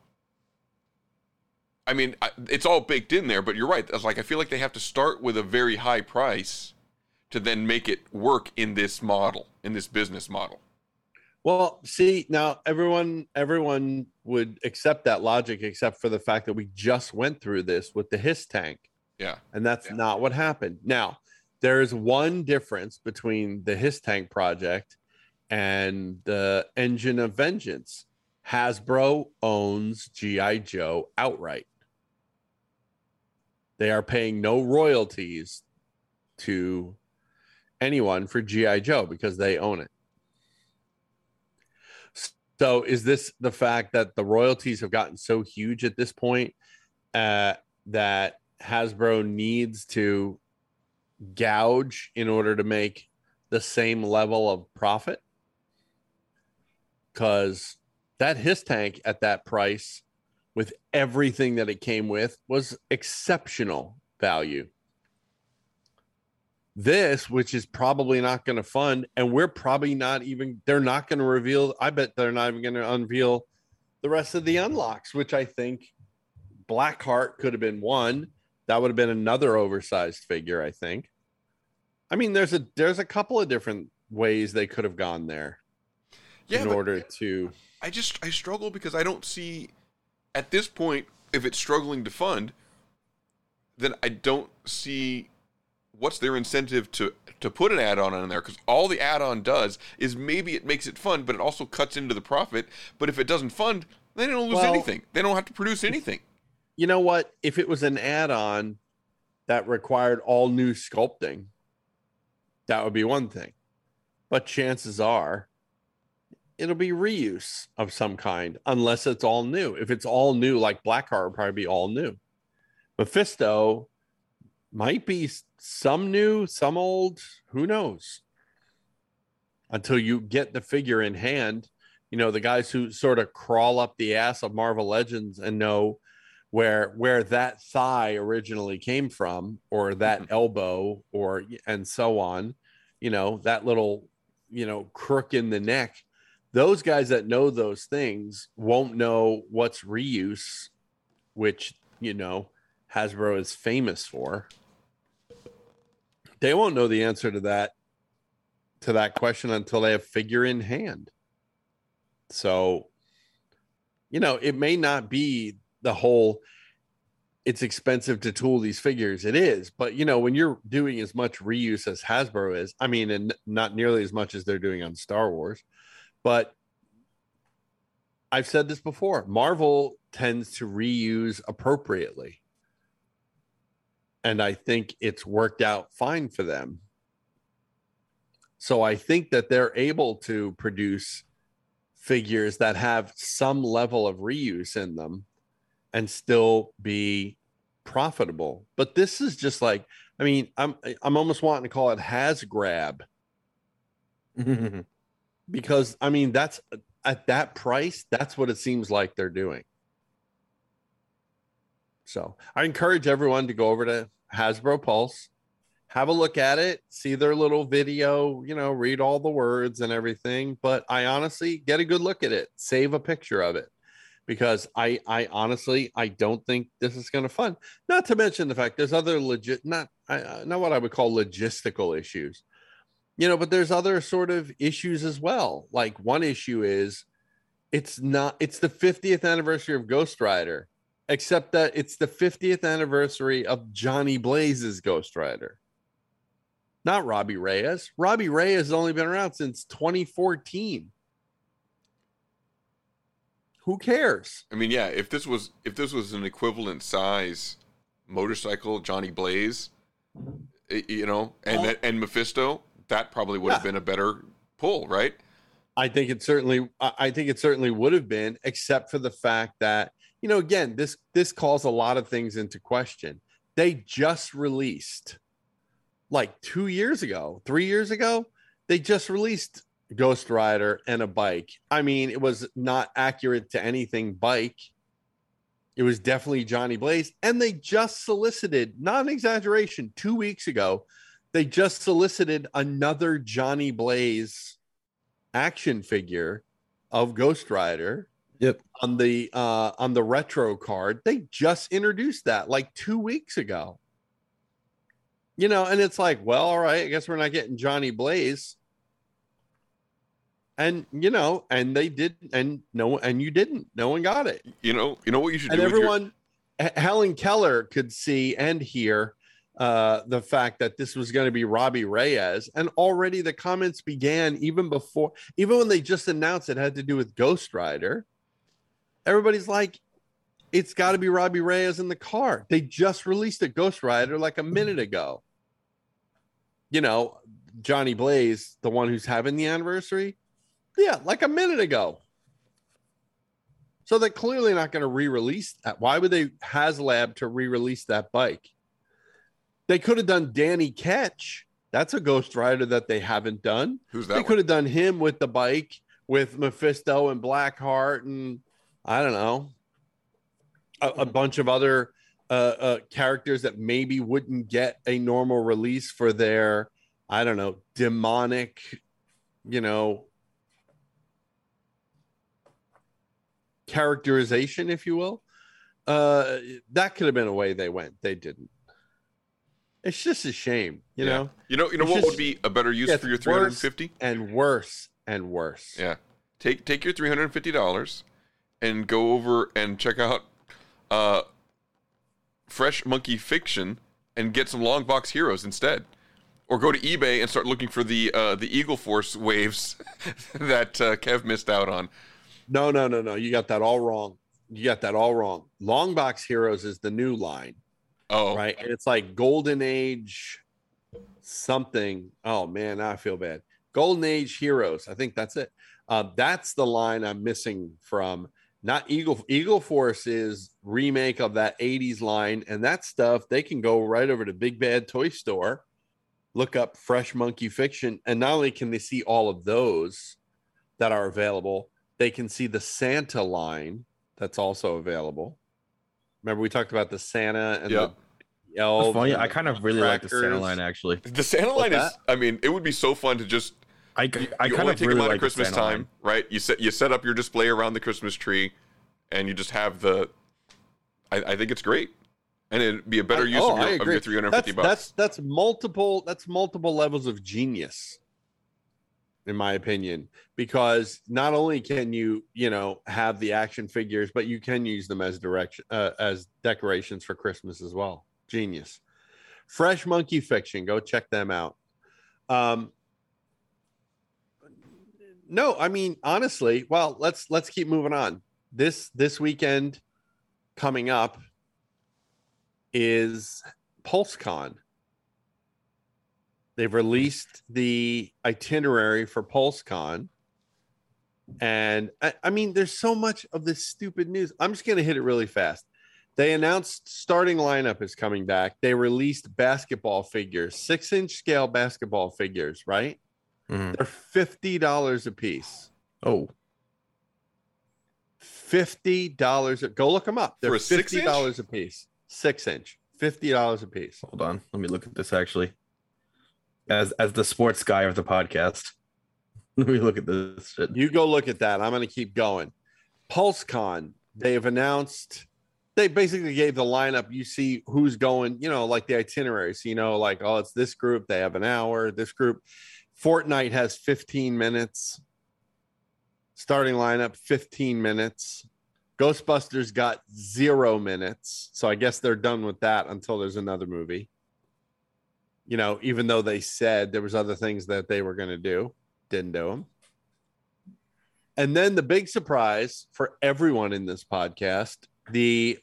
I mean, I, it's all baked in there, but you're right. It's like I feel like they have to start with a very high price to then make it work in this model, in this business model. Well, see, now everyone everyone would accept that logic except for the fact that we just went through this with the HISS tank. Yeah. And that's not what happened. Now, there is one difference between the HISS tank project and the engine of vengeance. Hasbro owns GI Joe outright. They are paying no royalties to anyone for GI Joe because they own it. So is this the fact that the royalties have gotten so huge at this point uh, that Hasbro needs to gouge in order to make the same level of profit? Because that HISS tank at that price, with everything that it came with, was exceptional value. This, which is probably not going to fund, and we're probably not even, they're not going to reveal, I bet they're not even going to unveil the rest of the unlocks, which I think Blackheart could have been one. That would have been another oversized figure, I think. I mean, there's a there's a couple of different ways they could have gone there Yeah, in order to I just I struggle because I don't see at this point if it's struggling to fund, then I don't see what's their incentive to to put an add-on in there because all the add-on does is maybe it makes it fun, but it also cuts into the profit. But if it doesn't fund, they don't lose Well- anything. They don't have to produce anything. you know what? If it was an add-on that required all new sculpting, that would be one thing. But chances are it'll be reuse of some kind, unless it's all new. If it's all new, like Blackheart would probably be all new. Mephisto, might be some new, some old, who knows? Until you get the figure in hand, you know, the guys who sort of crawl up the ass of Marvel Legends and know where where that thigh originally came from or that mm-hmm. elbow or and so on, you know, that little, you know, crook in the neck. Those guys that know those things won't know what's reuse, which, you know, Hasbro is famous for they won't know the answer to that to that question until they have figure in hand. So you know it may not be the whole it's expensive to tool these figures. It is but you know when you're doing as much reuse as hasbro is i mean and not nearly as much as they're doing on star wars but i've said this before marvel tends to reuse appropriately and I think it's worked out fine for them. So I think that they're able to produce figures that have some level of reuse in them and still be profitable. But this is just like, I mean, I'm I'm almost wanting to call it has grab. because I mean that's at that price, that's what it seems like they're doing. So I encourage everyone to go over to Hasbro Pulse, have a look at it, see their little video, you know, read all the words and everything. But I honestly get a good look at it, save a picture of it. Because I, I honestly, I don't think this is going to fun. Not to mention the fact there's other legit, not, I, uh, not what I would call logistical issues, you know, but there's other sort of issues as well. Like one issue is, it's not, it's the 50th anniversary of Ghost Rider except that it's the 50th anniversary of Johnny Blaze's Ghost Rider. Not Robbie Reyes. Robbie Reyes has only been around since 2014. Who cares? I mean, yeah, if this was if this was an equivalent size motorcycle, Johnny Blaze, you know, and and Mephisto, that probably would have been a better pull, right? I think it certainly I think it certainly would have been, except for the fact that, you know, again, this this calls a lot of things into question. They just released like two years ago, three years ago, they just released Ghost Rider and a bike. I mean, it was not accurate to anything bike. It was definitely Johnny Blaze. And they just solicited, not an exaggeration, two weeks ago, they just solicited another Johnny Blaze action figure of Ghost Rider. Yep. On the uh on the retro card. They just introduced that like 2 weeks ago. You know, and it's like, well, all right, I guess we're not getting Johnny Blaze. And you know, and they did and no and you didn't. No one got it. You know, you know what you should And do. with your- everyone H- Helen Keller could see and hear uh, the fact that this was going to be Robbie Reyes, and already the comments began even before, even when they just announced it had to do with Ghost Rider. Everybody's like, "It's got to be Robbie Reyes in the car." They just released a Ghost Rider like a minute mm-hmm. ago. You know, Johnny Blaze, the one who's having the anniversary, yeah, like a minute ago. So they're clearly not going to re-release that. Why would they HasLab to re-release that bike? They could have done Danny Ketch. That's a Ghost Rider that they haven't done. Who's that? They could have done him with the bike with Mephisto and Blackheart and I don't know a, a bunch of other uh, uh, characters that maybe wouldn't get a normal release for their I don't know demonic, you know, characterization, if you will. Uh, that could have been a way they went. They didn't. It's just a shame, you Yeah. know. You know, you know It's what just- would be a better use for your 350? and worse and worse. Yeah. Take take your three hundred and fifty dollars and go over and check out uh Fresh Monkey Fiction and get some long box heroes instead. Or go to eBay and start looking for the uh the Eagle Force waves that uh, Kev missed out on. No, no, no, no. You got that all wrong. You got that all wrong. Long Box Heroes is the new line. Oh. Right. And it's like Golden Age something. Oh man, I feel bad. Golden Age Heroes. I think that's it. Uh, that's the line I'm missing from. Not Eagle Eagle Force is remake of that 80s line, and that stuff they can go right over to Big Bad Toy Store, look up Fresh Monkey Fiction, and not only can they see all of those that are available, they can see the Santa line that's also available. Remember we talked about the Santa and Yeah. the elves. That's funny. I kind of really like the Santa line actually. The Santa What's line is—I mean, it would be so fun to just. I, you, I you kind only of take really them out like at Christmas time, line. right? You set you set up your display around the Christmas tree, and you just have the. I, I think it's great, and it'd be a better I- use oh, of, your, of your three hundred fifty that's, bucks. That's that's multiple that's multiple levels of genius, in my opinion, because not only can you you know have the action figures, but you can use them as direction uh, as decorations for Christmas as well. Genius. Fresh Monkey Fiction, go check them out. Um, no, I mean honestly, well, let's let's keep moving on. This this weekend coming up is PulseCon. They've released the itinerary for PulseCon. And I, I mean, there's so much of this stupid news. I'm just going to hit it really fast. They announced starting lineup is coming back. They released basketball figures, six inch scale basketball figures, right? Mhm. They're $50 a piece. Oh, $50. Go look them up. They're For a $50 a piece. Six inch. $50 a piece. hold on. Let me look at this actually. As as the sports guy of the podcast, let me look at this shit. You go look at that. I'm going to keep going. PulseCon, they've announced, they basically gave the lineup. You see who's going, you know, like the itineraries, you know, like, oh, it's this group. They have an hour. This group. Fortnite has 15 minutes. Starting lineup, 15 minutes. Ghostbusters got zero minutes. So I guess they're done with that until there's another movie. You know, even though they said there was other things that they were going to do, didn't do them. And then the big surprise for everyone in this podcast the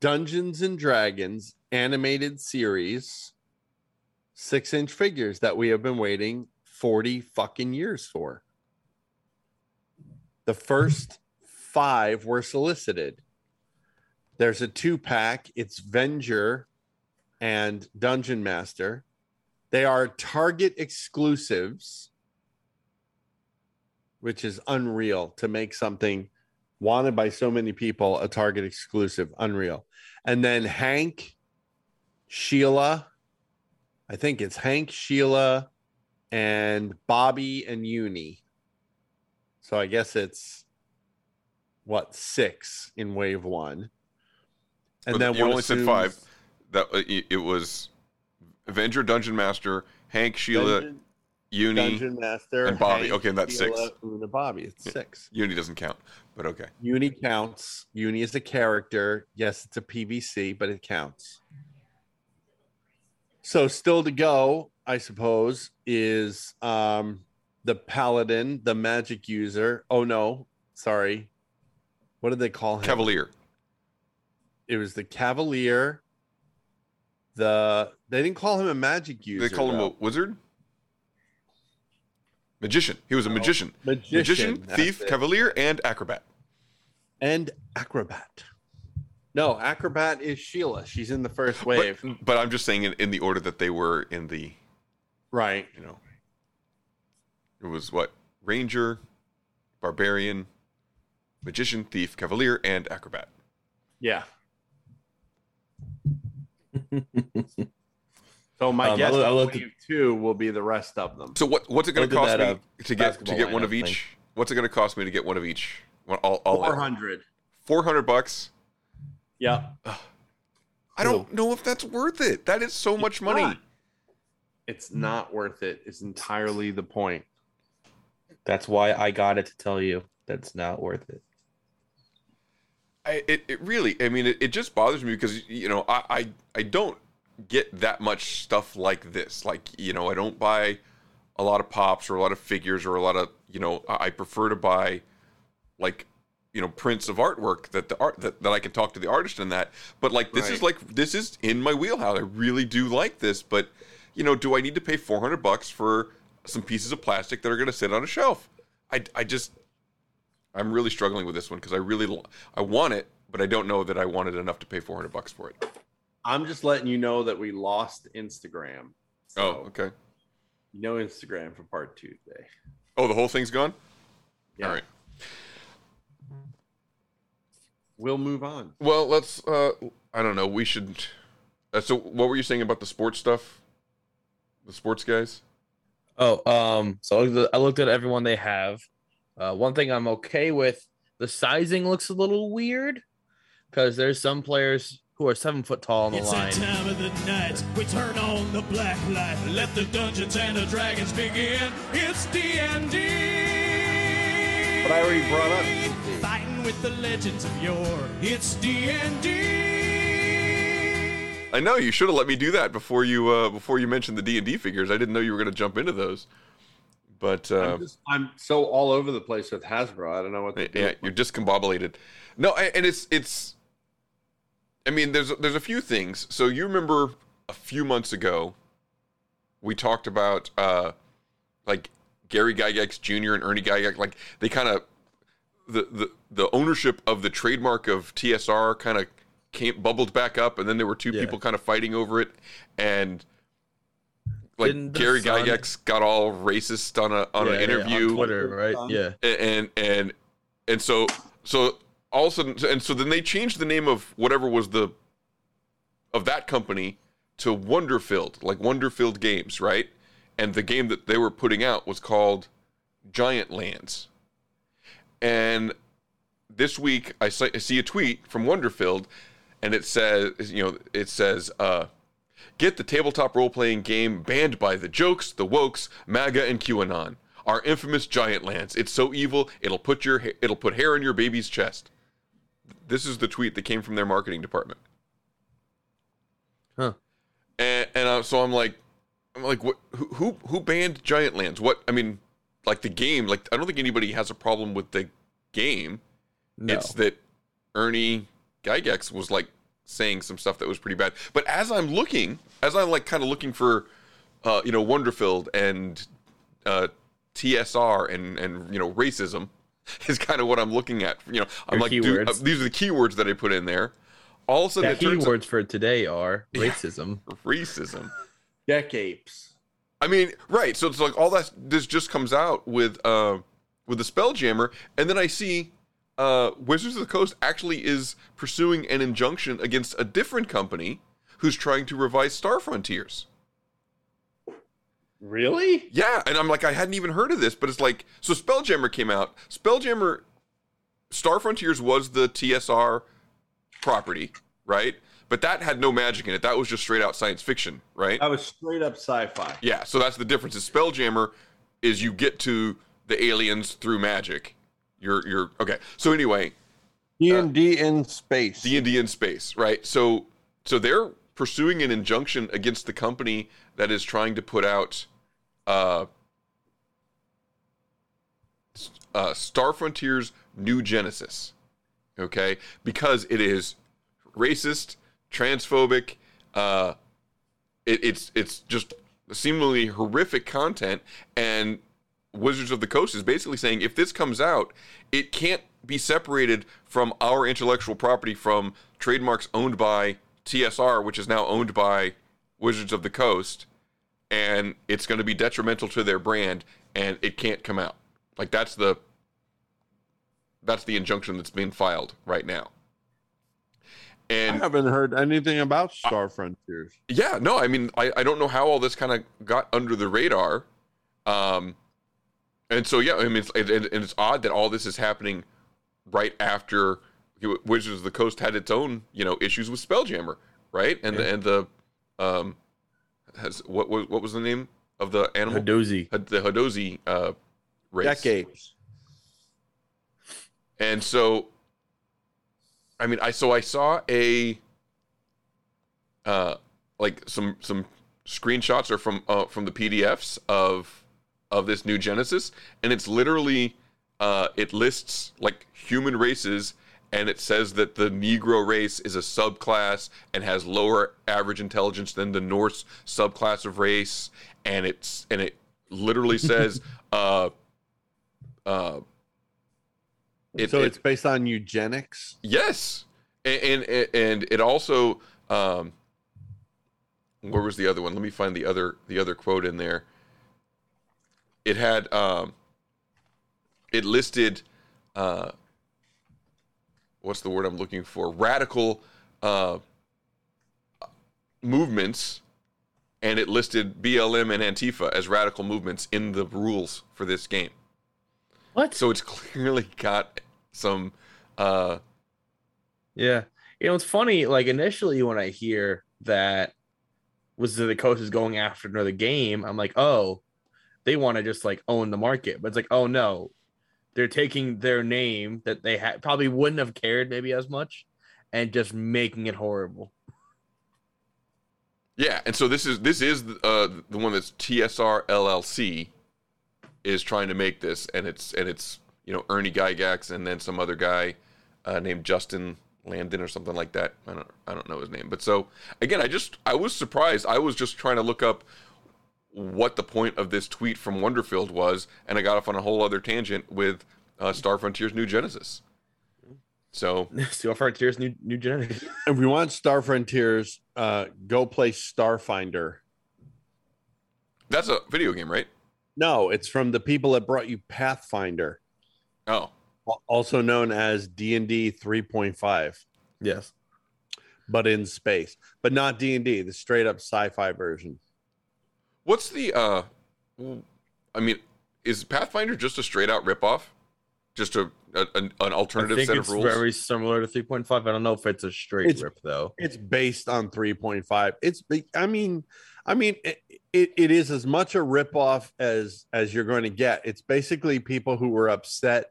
Dungeons and Dragons animated series, six inch figures that we have been waiting 40 fucking years for. The first five were solicited. There's a two pack, it's Venger and Dungeon Master. They are Target exclusives which is unreal to make something wanted by so many people a Target exclusive. Unreal. And then Hank, Sheila, I think it's Hank, Sheila, and Bobby and Uni. So I guess it's what six in wave one. And then you only said five. That uh, it was Avenger, Dungeon Master, Hank, Sheila, Dungeon- Uni, Dungeon Master and Bobby. Hank, okay, that's Sheila, six. Una, Bobby. It's Yeah. six. Uni doesn't count, but okay. Uni counts. Uni is a character. Yes, it's a PVC, but it counts. So still to go, I suppose, is um the paladin, the magic user. Oh no, sorry. What did they call him? Cavalier. It was the cavalier. The they didn't call him a magic user. They call him a wizard. Magician. He was a magician. magician, Magician, thief, it. cavalier, and acrobat. and acrobat. No, acrobat is Sheila. She's in the first But, wave. but I'm just saying in, in the order that they were in the, right. you know, it was what? Ranger, barbarian, magician, thief, cavalier, and acrobat. Yeah. so my Um, guess I is looked at- wave two will be the rest of them. So what what's it going to cost that, me uh, to get to get one of lineup thing. each? What's it going to cost me to get one of each? One, all, all Four hundred. Four hundred bucks. Yeah. I don't know if that's worth it. That is so much money. not. It's hmm. not worth it. it. Is entirely the point. That's why I got it to tell you that's not worth it. I, it, it really, I mean, it, it just bothers me because, you know, I, I, I don't get that much stuff like this. Like, you know, I don't buy a lot of pops or a lot of figures or a lot of, you know, I prefer to buy like, you know, prints of artwork that the art that, that I can talk to the artist in that. But like, this is like, this is in my wheelhouse. I really do like this, but you know, do I need to pay 400 bucks for some pieces of plastic that are going to sit on a shelf? I, I just, I'm really struggling with this one because I really I want it, but I don't know that I wanted enough to pay 400 bucks for it. I'm just letting you know that we lost Instagram. Oh, okay. No Instagram for part two today. Oh, the whole thing's gone. Yeah. All right. We'll move on. Well, let's. uh I don't know. We should. Uh, so, what were you saying about the sports stuff? The sports guys. Oh, um, so I looked at- I looked at everyone they have. Uh, one thing I'm okay with the sizing looks a little weird because there's some players who are seven foot tall on the It's line. that time of the night. We turn on the black light. Let the dungeons and the dragons begin. It's D and D. But I already brought up Fighting with the legends of yore. It's D and D. I know you should have let me do that before you uh before you mentioned the D and D figures. I didn't know you were going to jump into those. But uh, I'm, just, I'm so all over the place with Hasbro. I don't know what to do. yeah, you're discombobulated. No, and it's it's. I mean, there's there's a few things. So you remember a few months ago, we talked about uh, like Gary Gygax Jr. and Ernie Gygax. Like they kind of the the the ownership of the trademark of TSR kind of came bubbled back up, and then there were two Yeah. people kind of fighting over it, and like Gary Sun- Gygax got all racist on a on Yeah, an yeah, on interview Twitter, right? Uh-huh. Yeah. And and and so so all of a sudden and so then they changed the name of whatever was the of that company to Wonderfilled, like Wonderfilled Games, right? And the game that they were putting out was called Giant Lands. And this week I I see a tweet from Wonderfilled and it says you know it says uh Get the tabletop role playing game banned by the jokes, the wokes, MAGA, and QAnon. Our infamous Giant Lands. It's so evil, it'll put your ha- it'll put hair on your baby's chest. This is the tweet that came from their marketing department. Huh. And and uh, so I'm like, I'm like, what? Who who who banned Giant Lands? What? I mean, like the game. Like I don't think anybody has a problem with the game. No. It's that Ernie Gygax was like saying some stuff that was pretty bad. But as I'm looking, as I'm like kind of looking for, uh, you know, Wonderfilled and uh, TSR and and you know racism is kind of what I'm looking at. You know, I'm Your like, dude, uh, these are the keywords that I put in there. All of a sudden, Yeah, it turns keywords for today are racism. racism. Deck apes. I mean, right. So it's like all that this just comes out with uh with the Spelljammer, and then I see uh Wizards of the Coast actually is pursuing an injunction against a different company who's trying to revise Star Frontiers. Really? Yeah, and I'm like, I hadn't even heard of this, but it's like, so Spelljammer came out. Spelljammer, Star Frontiers was the TSR property, right? But that had no magic in it. That was just straight out science fiction, right? I was straight up sci-fi. Yeah, so that's the difference. Is Spelljammer is you get to the aliens through magic. You're you're okay. So anyway, D and D in space. D and D in space, right? So so they're pursuing an injunction against the company that is trying to put out uh, uh, Star Frontiers New Genesis, okay? Because it is racist, transphobic. Uh, it, it's it's just seemingly horrific content, and Wizards of the Coast is basically saying if this comes out, it can't be separated from our intellectual property from trademarks owned by TSR, which is now owned by Wizards of the Coast, and it's going to be detrimental to their brand, and it can't come out. Like that's the that's the injunction that's being filed right now. I And haven't heard anything about Star Frontiers. yeah, no, I mean, I, I don't know how all this kind of got under the radar. Um, and so, yeah, I mean, it's, and, and it's odd that all this is happening right after Wizards of the Coast had its own, you know, issues with Spelljammer, right? And the, and the, um, has what was what was the name of the animal? Hadozee. Had- The Hadozee uh, race. Deck apes. And so, I mean, I so I saw a, uh, like some some screenshots are from uh, from the PDFs of of this new Genesis, and it's literally uh, it lists like human races, and it says that the Negro race is a subclass and has lower average intelligence than the Norse subclass of race, and it's and it literally says uh, uh, It, so it- it's based on eugenics. Yes, and and, and it also um, where was the other one? Let me find the other the other quote in there. It had um, it listed uh, what's the word I'm looking for? Radical uh, movements, and it listed BLM and Antifa as radical movements in the rules for this game. What? So it's clearly got some. Uh, Yeah. You know, it's funny. Like initially, when I hear that was the coach is going after another game, I'm like, oh, they want to just like own the market. But it's like, oh no, they're taking their name that they had probably wouldn't have cared maybe as much, and just making it horrible. Yeah, and so this is this is uh, the one that's TSR LLC is trying to make this, and it's and it's you know Ernie Gygax and then some other guy uh, named Justin Landon or something like that. I don't I don't know his name, but so again, I just I was surprised. I was just trying to look up what the point of this tweet from Wonderfilled was, and I got off on a whole other tangent with uh, Star Frontier's New Genesis. So Steel Frontiers new new genetics. If you want Star Frontiers, uh, go play Starfinder. that's a video game, right? No, it's from the people that brought you Pathfinder, Oh, also known as D and D 3.5, Yes. but in space, but not D and D, the straight up sci-fi version. What's the uh I mean, is Pathfinder just a straight out ripoff? Just a, a an, an alternative set of rules? very similar to 3.5. I don't know if it's a straight It's- rip though. It's based on 3.5. It's I mean, I mean it, it, it is as much a ripoff as as you're going to get. It's basically people who were upset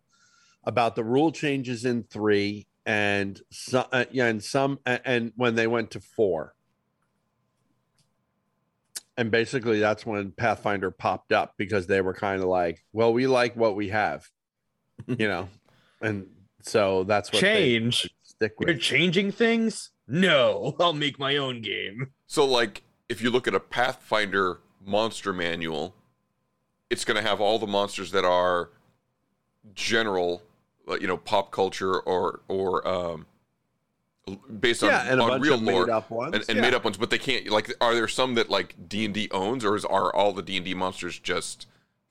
about the rule changes in 3 and some uh, yeah, and some and, and when they went to 4. And basically that's when Pathfinder popped up because they were kind of like, well, we like what we have. you know. And so that's what they Change. stick with. You're changing things? No, I'll make my own game. So like if you look at a Pathfinder monster manual, it's going to have all the monsters that are general, uh, you know, pop culture or or um based on, Yeah, and a on bunch real of made lore up ones, and, and yeah. made up ones, but they can't like are there some that like D and D owns, or is are all the D and D monsters just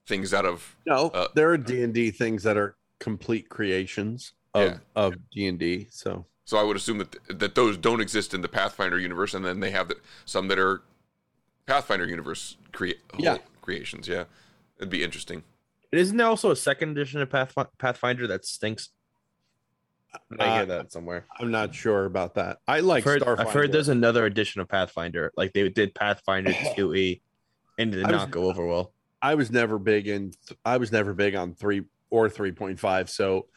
things out of No, uh, there are D and D things that are complete creations of Yeah. of D and D. So So I would assume that that those don't exist in the Pathfinder universe, and then they have the, some that are Pathfinder universe crea- Yeah. creations. Yeah, it'd be interesting. And isn't there also a second edition of Pathfi- Pathfinder that stinks? I hear Uh, that somewhere. I'm not sure about that. I like I've heard, Starfinder. I've heard there's another edition of Pathfinder. Like they did Pathfinder 2E and it did I was- not go over well. I was never big in. I was never big on three or three point five. So,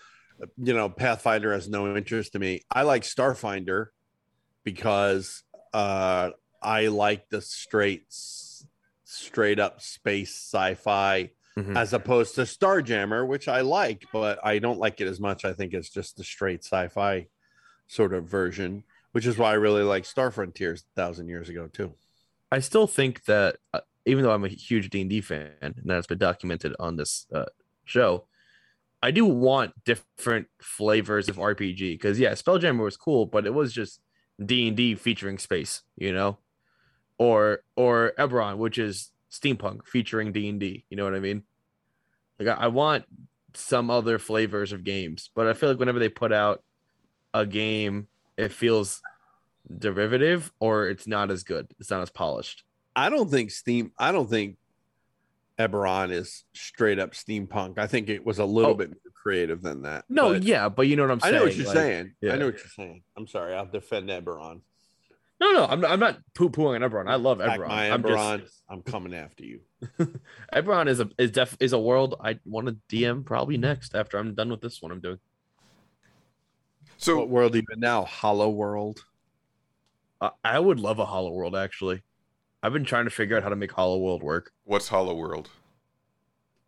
you know, Pathfinder has no interest to me. I like Starfinder because uh, I like the straight, straight up space sci-fi Mhm. as opposed to Starjammer, which I like, but I don't like it as much. I think it's just the straight sci-fi sort of version, which is why I really like Star Frontiers a thousand years ago too. I still think that uh, even though I'm a huge D&D fan and that's been documented on this uh, show, I do want different flavors of RPG because yeah, Spelljammer was cool, but it was just D&D featuring space, you know? Or or Eberron, which is steampunk featuring D&D, you know what I mean? Like I, I want some other flavors of games, but I feel like whenever they put out a game, it feels derivative or it's not as good. It's not as polished. I don't think Steam. I don't think Eberron is straight up steampunk. I think it was a little Oh. bit more creative than that. No, but yeah, but you know what I'm saying. I know what you're like- saying. yeah. I know what you're saying. I'm sorry. I'll defend Eberron. No, no, I'm not, I'm not poo pooing on Eberron. I love Back Eberron. my I'm Eberron. just I'm coming after you. Eberron is a is def is a world I want to DM probably next after I'm done with this one I'm doing. So what world even now? Hollow World. I, I would love a Hollow World actually. I've been trying to figure out how to make Hollow World work. What's Hollow World?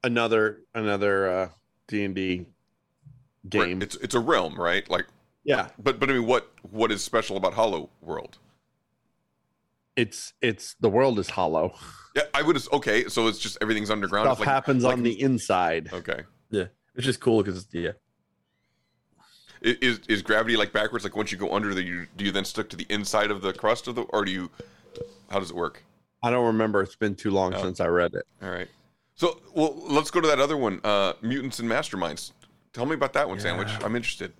Another another uh D and D game. It's it's a realm, right? Like Yeah. But but I mean, what what is special about Hollow World? It's it's the world is hollow. Yeah, I would. Okay, so it's just everything's underground. Stuff like, happens like- on the inside. Okay. Yeah, it's just cool because yeah. Is is gravity like backwards? Like once you go under, the you do you then stick to the inside of the crust of the, or do you? How does it work? I don't remember. It's been too long Oh. since I read it. All right. So well, let's go to that other one, uh, mutants and masterminds. Tell me about that one, Sandwich. I'm interested.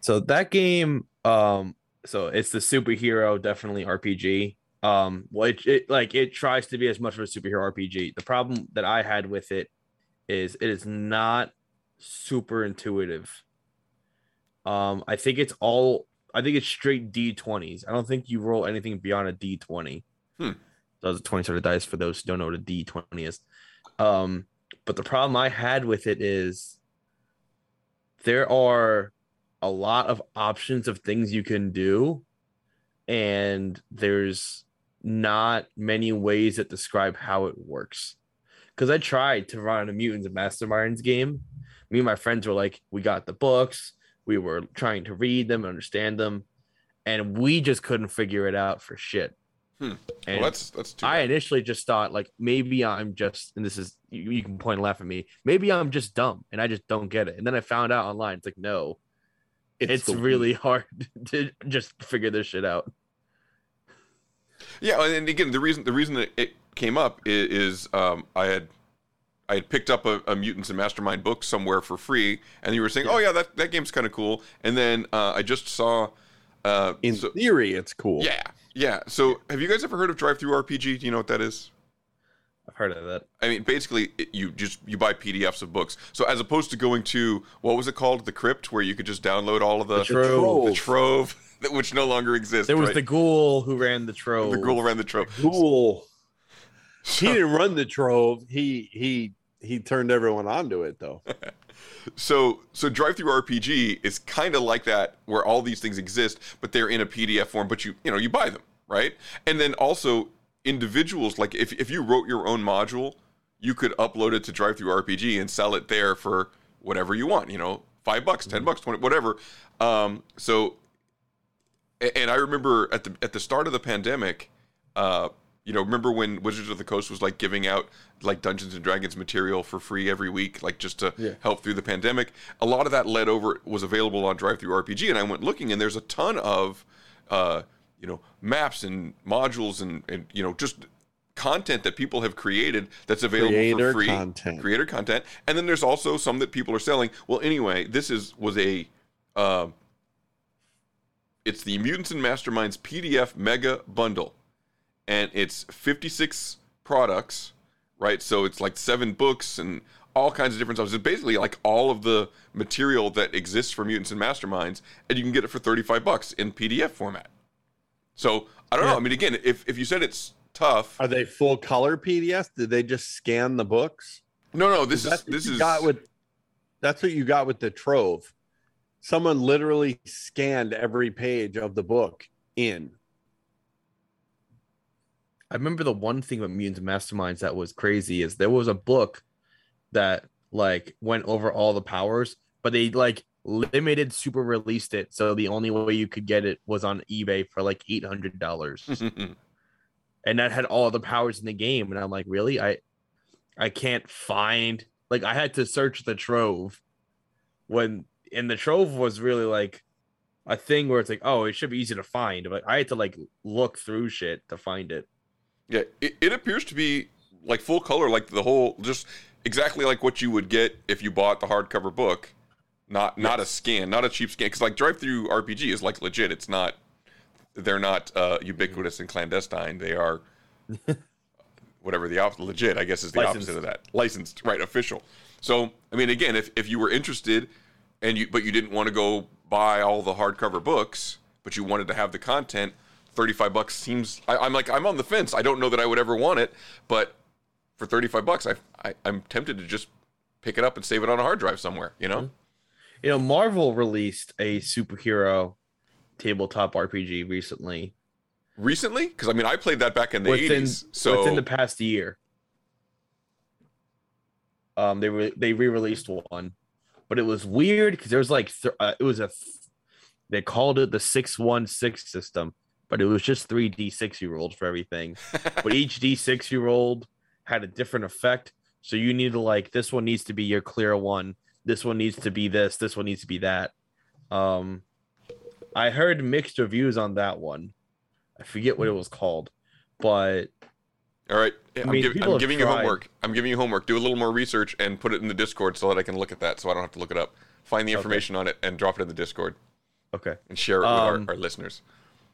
So that game, um, so it's the superhero, definitely RPG. Um, well, it, it like it tries to be as much of a superhero RPG. The problem that I had with it is it is not super intuitive. Um, I think it's all. I think it's straight D20s. I don't think you roll anything beyond a D20. Hmm. Those are 20 sided dice for those who don't know what a D20 is. Um, but the problem I had with it is there are a lot of options of things you can do, and there's not many ways that describe how it works. Because I tried to run a Mutants and Masterminds game. Me and my friends were like, we got the books, we were trying to read them, understand them, and we just couldn't figure it out for shit. Hmm. And well, that's that's. I initially just thought like maybe I'm just and this is you, you can point and laugh at me. Maybe I'm just dumb and I just don't get it. And then I found out online it's like no, it's, the really hard to just figure this shit out. Yeah, and again, the reason the reason that it came up is, is um, I had I had picked up a, a Mutants and Mastermind book somewhere for free, and you were saying, "Oh yeah, that that game's kind of cool." And then uh, I just saw. Uh, In so- theory, it's cool. yeah, yeah. So, have you guys ever heard of Drive Through RPG? Do you know what that is? I've heard of that. I mean, basically, it, you just you buy PDFs of books. So as opposed to going to what was it called, the Crypt, where you could just download all of the The Trove. the Trove, that- which no longer exists. There was right? the ghoul who ran the trove. the ghoul ran the Trove. Cool. He didn't run the trove. He he he turned everyone onto it though. So so drive through RPG is kind of like that where all these things exist, but they're in a PDF form, but you you know, you buy them, right? And then also individuals like if if you wrote your own module, you could upload it to drive through RPG and sell it there for whatever you want, you know, 5 bucks, 10 bucks, 20 whatever. Um so and I remember at the at the start of the pandemic, uh, you know, remember when Wizards of the Coast was like giving out like Dungeons and Dragons material for free every week, like just to Yeah. help through the pandemic. A lot of that led over was available on Drive Through RPG, and I went looking, and there's a ton of, uh, you know, maps and modules and and you know just content that people have created that's available Creator for free content. creator content and then there's also some that people are selling well anyway this is was a uh, it's the Mutants and Masterminds PDF Mega Bundle, and it's 56 products, right? So it's like seven books and all kinds of different stuff. It's basically like all of the material that exists for Mutants and Masterminds, and you can get it for 35 bucks in PDF format. So I don't know. I mean, again, if if you said it's tough, Are they full color PDFs? Did they just scan the books? no, no, this is That's what this is got with that's what you got with the trove. Someone literally scanned every page of the book in. I remember the one thing about Mutants Masterminds that was crazy is there was a book that like went over all the powers, but they like limited super released it. So the only way you could get it was on eBay for like eight hundred dollars. and that had all the powers in the game. And I'm like, really? I I can't find like I had to search the trove when and the trove was really like a thing where it's like, oh, it should be easy to find. But I had to like look through shit to find it. Yeah, it, it appears to be like full color, like the whole, just exactly like what you would get if you bought the hardcover book, not not a scan, not a cheap scan. Because like Drive Through RPG is like legit. It's not. They're not uh, ubiquitous and clandestine. They are whatever the opposite. Legit, I guess, is the Licensed. opposite of that. Licensed, right? Official. So I mean, again, if if you were interested, and you but you didn't want to go buy all the hardcover books, but you wanted to have the content. 35 bucks seems I, i'm like i'm on the fence i don't know that i would ever want it but for 35 bucks I, I i'm tempted to just pick it up and save it on a hard drive somewhere you know You know, Marvel released a superhero tabletop RPG recently. recently because i mean i played that back in the within 80s so within the past year. Um, they re- they re-released one, but it was weird because there was like th- uh, it was a th- they called it the six one six system, but it was just three d six you rolled for everything. but each d six year old had a different effect, so you need to like this one needs to be your clear one, this one needs to be this, this one needs to be that. Um, I heard mixed reviews on that one. I forget what it was called, but All right, I I'm, mean, giv- people I'm giving you homework. I'm giving you homework. Do a little more research and put it in the Discord so that I can look at that, so I don't have to look it up. Find the Okay. information on it and drop it in the Discord okay. and share it with Um, our, our listeners.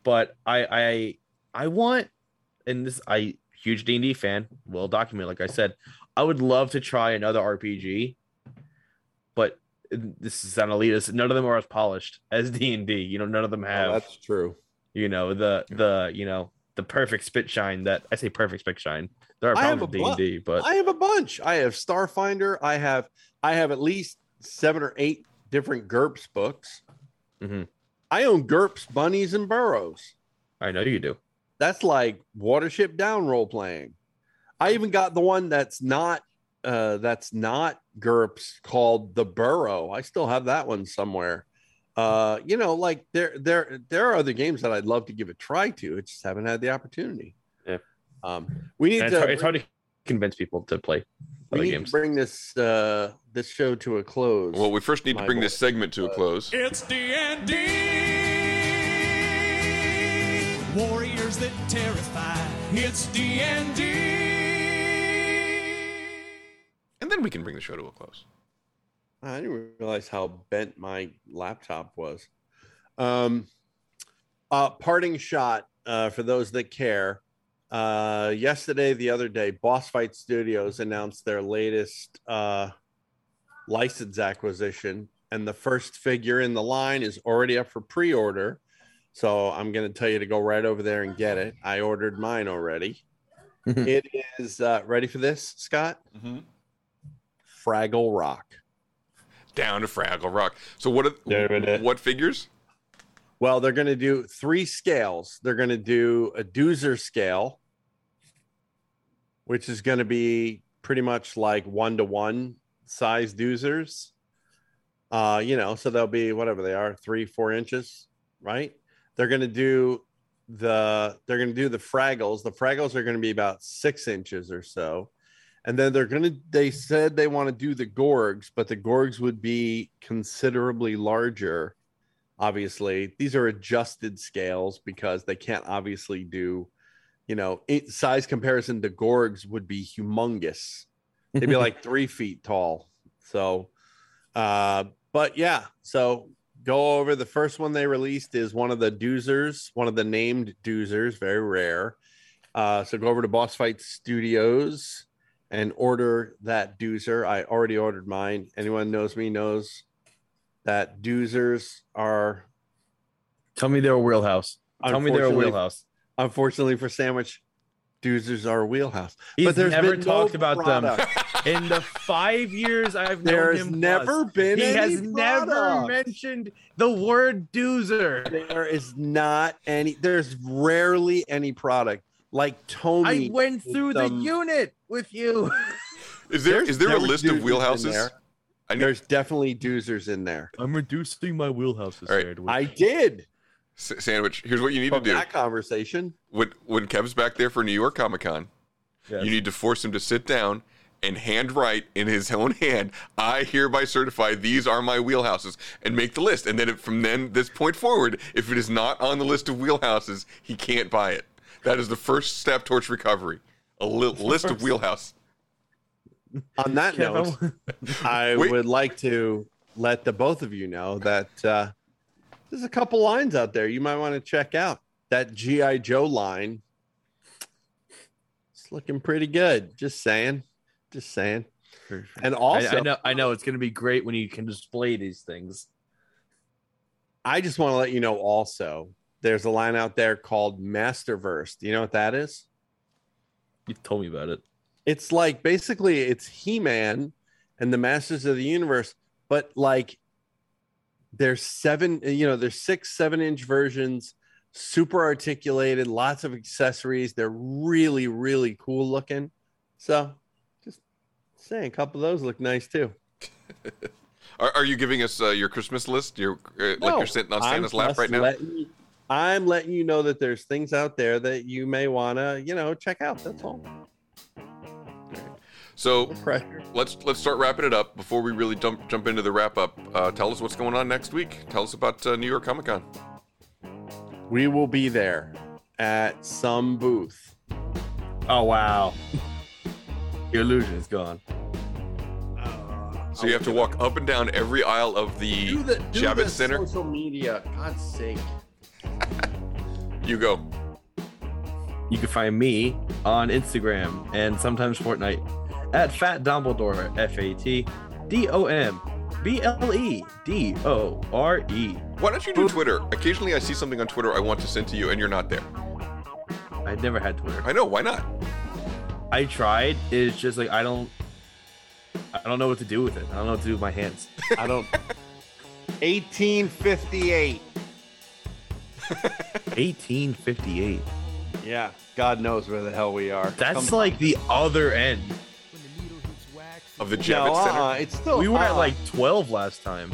But I I I want, and this I huge D and D fan, well documented. Like I said, I would love to try another RPG, this is on elitist. None of them are as polished as D and D. You know, none of them have. Oh, that's true. you know the the you know the perfect spit shine that I say perfect spit shine. There are I have problems with a D bu- and D, but I have a bunch. I have Starfinder. I have I have at least seven or eight different GURPS books. Mhm. I own GURPS Bunnies and Burrows. I know you do. That's like Watership Down role playing. I even got the one that's not uh that's not GURPS called the Burrow. I still have that one somewhere. Uh, you know, like there there there are other games that I'd love to give a try to. I just haven't had the opportunity. Yeah. Um, we need And to it's, hard, it's hard to convince people to play we other need games. to bring this uh this show to a close. Well, we first need to bring boy. this segment to a close. It's D&D. Warriors that terrify. It's D&D. And then we can bring the show to a close. I didn't realize how bent my laptop was. Um, uh, parting shot uh, for those that care. Uh, yesterday, the other day, Boss Fight Studios announced their latest uh, license acquisition, and the first figure in the line is already up for pre-order. So I'm going to tell you to go right over there and get it. I ordered mine already. it is uh, ready for this, Scott. Mhm. Fraggle Rock. Down to Fraggle Rock. So what? Are, what figures? Well, they're going to do three scales. They're going to do a doozer scale, which is going to be pretty much like one to one size doozers. Uh, you know, so they'll be whatever they are, three, four inches, right? They're going to do the they're going to do the fraggles. The fraggles are going to be about six inches or so. And then they're going to, they said they want to do the Gorgs, but the Gorgs would be considerably larger obviously. These are adjusted scales because they can't obviously do you know size comparison to gorgs would be humongous. They'd be like three feet tall. So uh but yeah so go over the first one they released is one of the doozers one of the named doozers very rare. Uh so go over to boss fight studios and order that doozer i already ordered mine anyone knows me knows that doozers are Tell me they're a wheelhouse. Tell me they're a wheelhouse. unfortunately for sandwich doozers are a wheelhouse He's but there's never been talked no about product. them in the five years I've known There's him. never plus, been He has never mentioned the word doozer. there is not any there's rarely any product like tony I went through the some- unit with you. Is there There's- is there a list of wheelhouses? there. I need, there's definitely doozers in there I'm reducing my wheelhouses. All right. i did S- sandwich. Here's what you need from to do. that conversation When when Kev's back there for New York Comic Con, Yes. you need to force him to sit down and handwrite in his own hand. I hereby certify these are my wheelhouses, and make the list. And then if, from then this point forward, if it is not on the list of wheelhouses, he can't buy it. That is the first step towards recovery. A li- list of wheelhouse. on that Kev, note i Wait. would like to let the both of you know that uh there's a couple lines out there you might want to check out that gi joe line it's looking pretty good just saying just saying and I, also I know, I know it's going to be great when you can display these things. I just want to let you know also there's a line out there called Masterverse. Do you know what that is? You've told me about it. It's like basically it's He-Man and the Masters of the Universe, but like there's seven, you know, there's six, seven inch versions, super articulated, lots of accessories. They're really, really cool looking. So just saying, a couple of those look nice too. Are, are you giving us uh, your Christmas list? Your uh, like you're sitting on I'm Santa's lap right now. letting you- I'm letting you know that there's things out there that you may want to, you know, check out. That's all. So let's let's start wrapping it up before we really jump jump into the wrap up. Uh, tell us what's going on next week. Tell us about uh, New York Comic Con. We will be there at some booth. Oh wow. Your illusion is gone. So you have to walk up and down every aisle of the, Do the, do Javits the Center. social media. God's sake. You go. You can find me on Instagram and sometimes Fortnite at Fat Dumbledore, F A T D O M B L E D O R E. Why don't you do Twitter? Occasionally, I see something on Twitter I want to send to you, and you're not there. I never had Twitter. I know. Why not? I tried. It's just like I don't. I don't know what to do with it. I don't know what to do with my hands. I don't. 1858. 1858. Yeah, God knows where the hell we are. That's Come- like the other end. Of the No, Javits Center. uh-uh, it's still. we were at uh-uh. like 12 last time.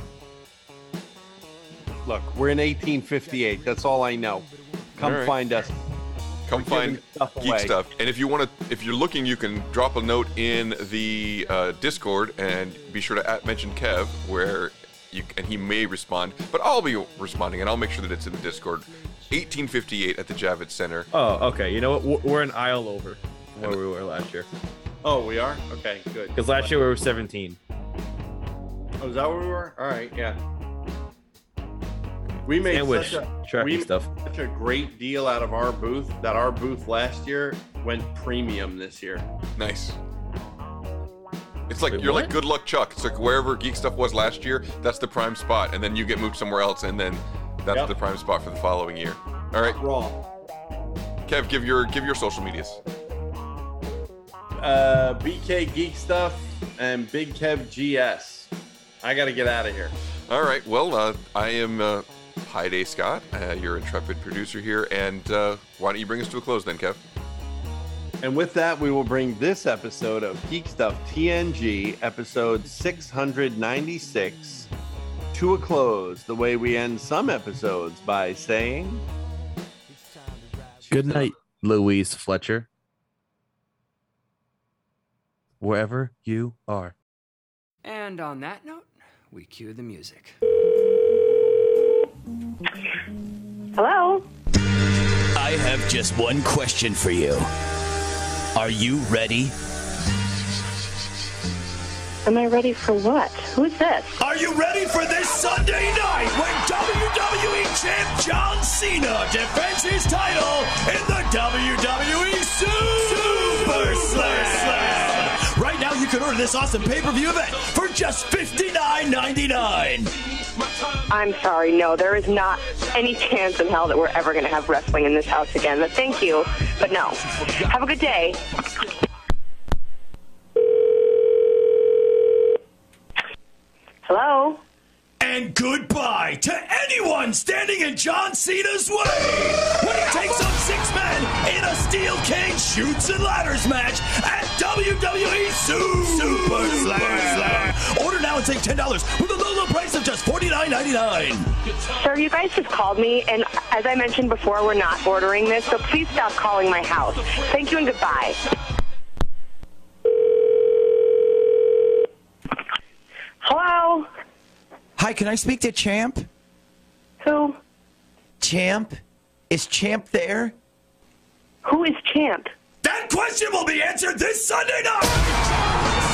Look, we're in 1858. That's all I know. Come All right. find us. Come We're find giving stuff geek away. stuff. And if you want to, if you're looking, you can drop a note in the uh, Discord and be sure to at mention Kev, where you and he may respond. But I'll be responding, and I'll make sure that it's in the Discord. 1858 at the Javits Center. Oh, okay. You know what? We're- We're an aisle over from where we were last year. Oh, we are? Okay, good. Because last year we were 17. Oh, is that where we were? All right, yeah. We made Sandwich such a tracking we stuff. made such a great deal out of our booth that our booth last year went premium this year. Nice. It's like Wait, you're what? like good luck Chuck. It's like wherever geek stuff was last year, that's the prime spot, and then you get moved somewhere else, and then that's Yep. the prime spot for the following year. All right, Raw. Kev, give your give your social medias. Uh, BK Geek Stuff and Big Kev GS. I got to get out of here. All right. Well, uh, I am uh, High Day Scott, uh, your intrepid producer here, and uh, why don't you bring us to a close then, Kev? And with that, we will bring this episode of Geek Stuff TNG, episode 696, to a close the way we end some episodes by saying, Good night, Louise Fletcher. Wherever you are. And on that note, we cue the music. Hello? I have just one question for you. Are you ready? Am I ready for what? Who's this? Are you ready for this Sunday night when WWE Champ John Cena defends his title in the WWE Super Slam? Right now, you can order this awesome pay-per-view event for just $59.99. I'm sorry, no, there is not any chance in hell that we're ever going to have wrestling in this house again. But thank you, but no. Have a good day. Hello? And goodbye to anyone standing in John Cena's way when he takes on six men in a steel cage shoots and ladders match at WWE Super Slam. Order now and save ten dollars with a low, low price of just forty nine ninety nine. Sir, you guys just called me, and as I mentioned before, we're not ordering this, so please stop calling my house. Thank you and goodbye. Hello? Hi, can I speak to Champ? Who? Champ? Is Champ there? Who is Champ? That question will be answered this Sunday night.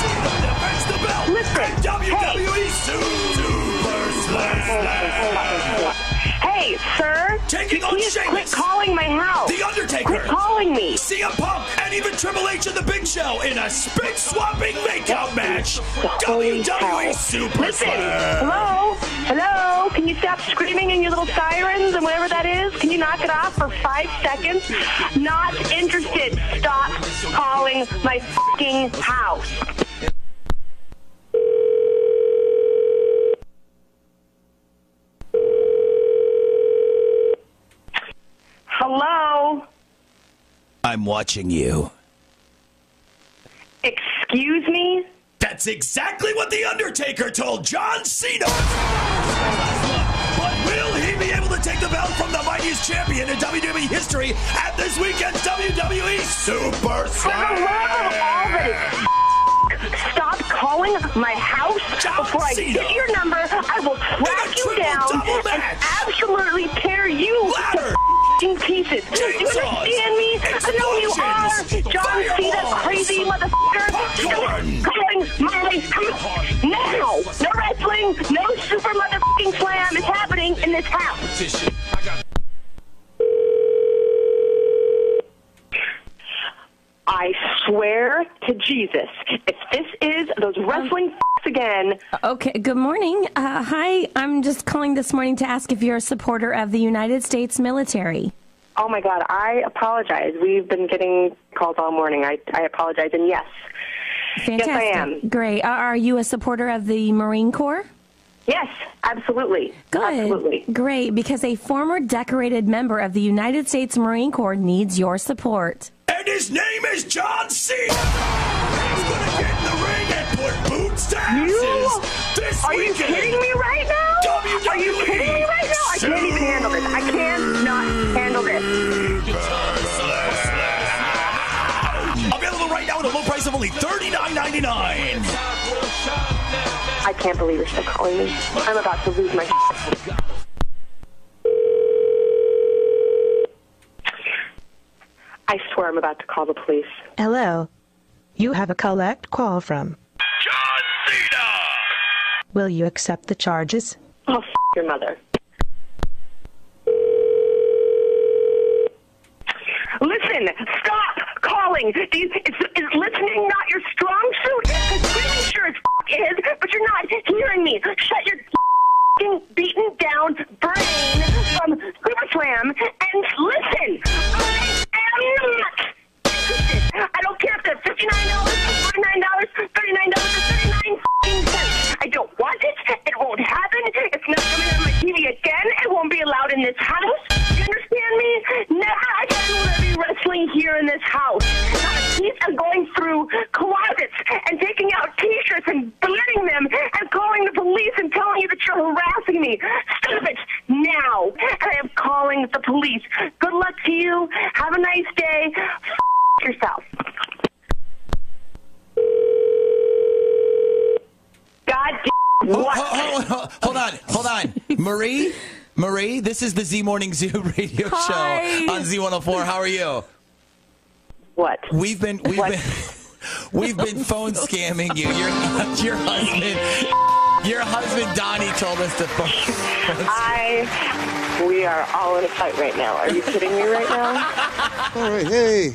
Cena defends the belt Listen, at WWE Super Slam. Hey, sir! Taking on please quit calling my house! The Undertaker. Quit calling me! CM Punk and even Triple H and the Big Show in a spit swapping makeout match. WWE hell. Super Listen, Slam. hello? Hello? Can you stop screaming in your little sirens and whatever that is? Can you knock it off for five seconds? Not interested. Stop calling my fucking house. Hello? I'm watching you. Excuse me? That's exactly what The Undertaker told John Cena. But will he be able to take the belt from the mightiest champion in WWE history at this weekend's WWE Super For the love of all that Slam? stop calling my house before I get your number. I will track you down and absolutely tear you to f***ing pieces. Do you understand me? I know you are. John Cena, crazy motherfucker. Calling my house now. No wrestling, no super motherfucking slam is happening in this house. I swear to Jesus, if this is those wrestling f***s again, Okay, good morning. Uh, hi, I'm just calling this morning to ask if you're a supporter of the United States military. oh my God, I apologize. We've been getting calls all morning. I, I apologize. And yes, Fantastic. yes, I am. Great. Are- Are you a supporter of the Marine Corps? Yes, absolutely. Good. Absolutely. Great, because a former decorated member of the United States Marine Corps needs your support. And his name is John Cena. He's gonna get in the ring and put boots to asses this Are you kidding me right now? WWE Are you kidding me right now? I can't even handle this. I cannot handle this. Available right now at a low price of only $39.99. I can't believe you're still calling me. I'm about to lose my shit. I swear I'm about to call the police. Hello. You have a collect call from. John Cena! Will you accept the charges? Oh, f- your mother. Listen, stop calling. Do you, is, is listening not your strong suit? Because pretty sure it's f- is, but you're not hearing me. Shut your beaten down brain from Super Slam and listen. I am not interested. I don't care if they're fifty-nine dollars, forty-nine dollars, thirty-nine dollars, thirty-nine. I don't want it. It won't happen. It's not coming on my TV again. It won't be allowed in this house. You understand me? Never again will there be wrestling here in this house. Not a going through closets and taking out T-shirts and burning them and calling the police and telling you that you're harassing me. Stop it now. I am calling the police. Good luck to you. Have a nice day. F- yourself. God damn. Hold, hold, hold, hold on, hold on. Marie, Marie, this is the Z Morning Zoo radio Hi. show on Z104. How are you? What? We've been we've been we've been phone scamming you. Your your husband your husband Donnie told us to phone. I. We are all in a fight right now. Are you kidding me right now? All right, hey.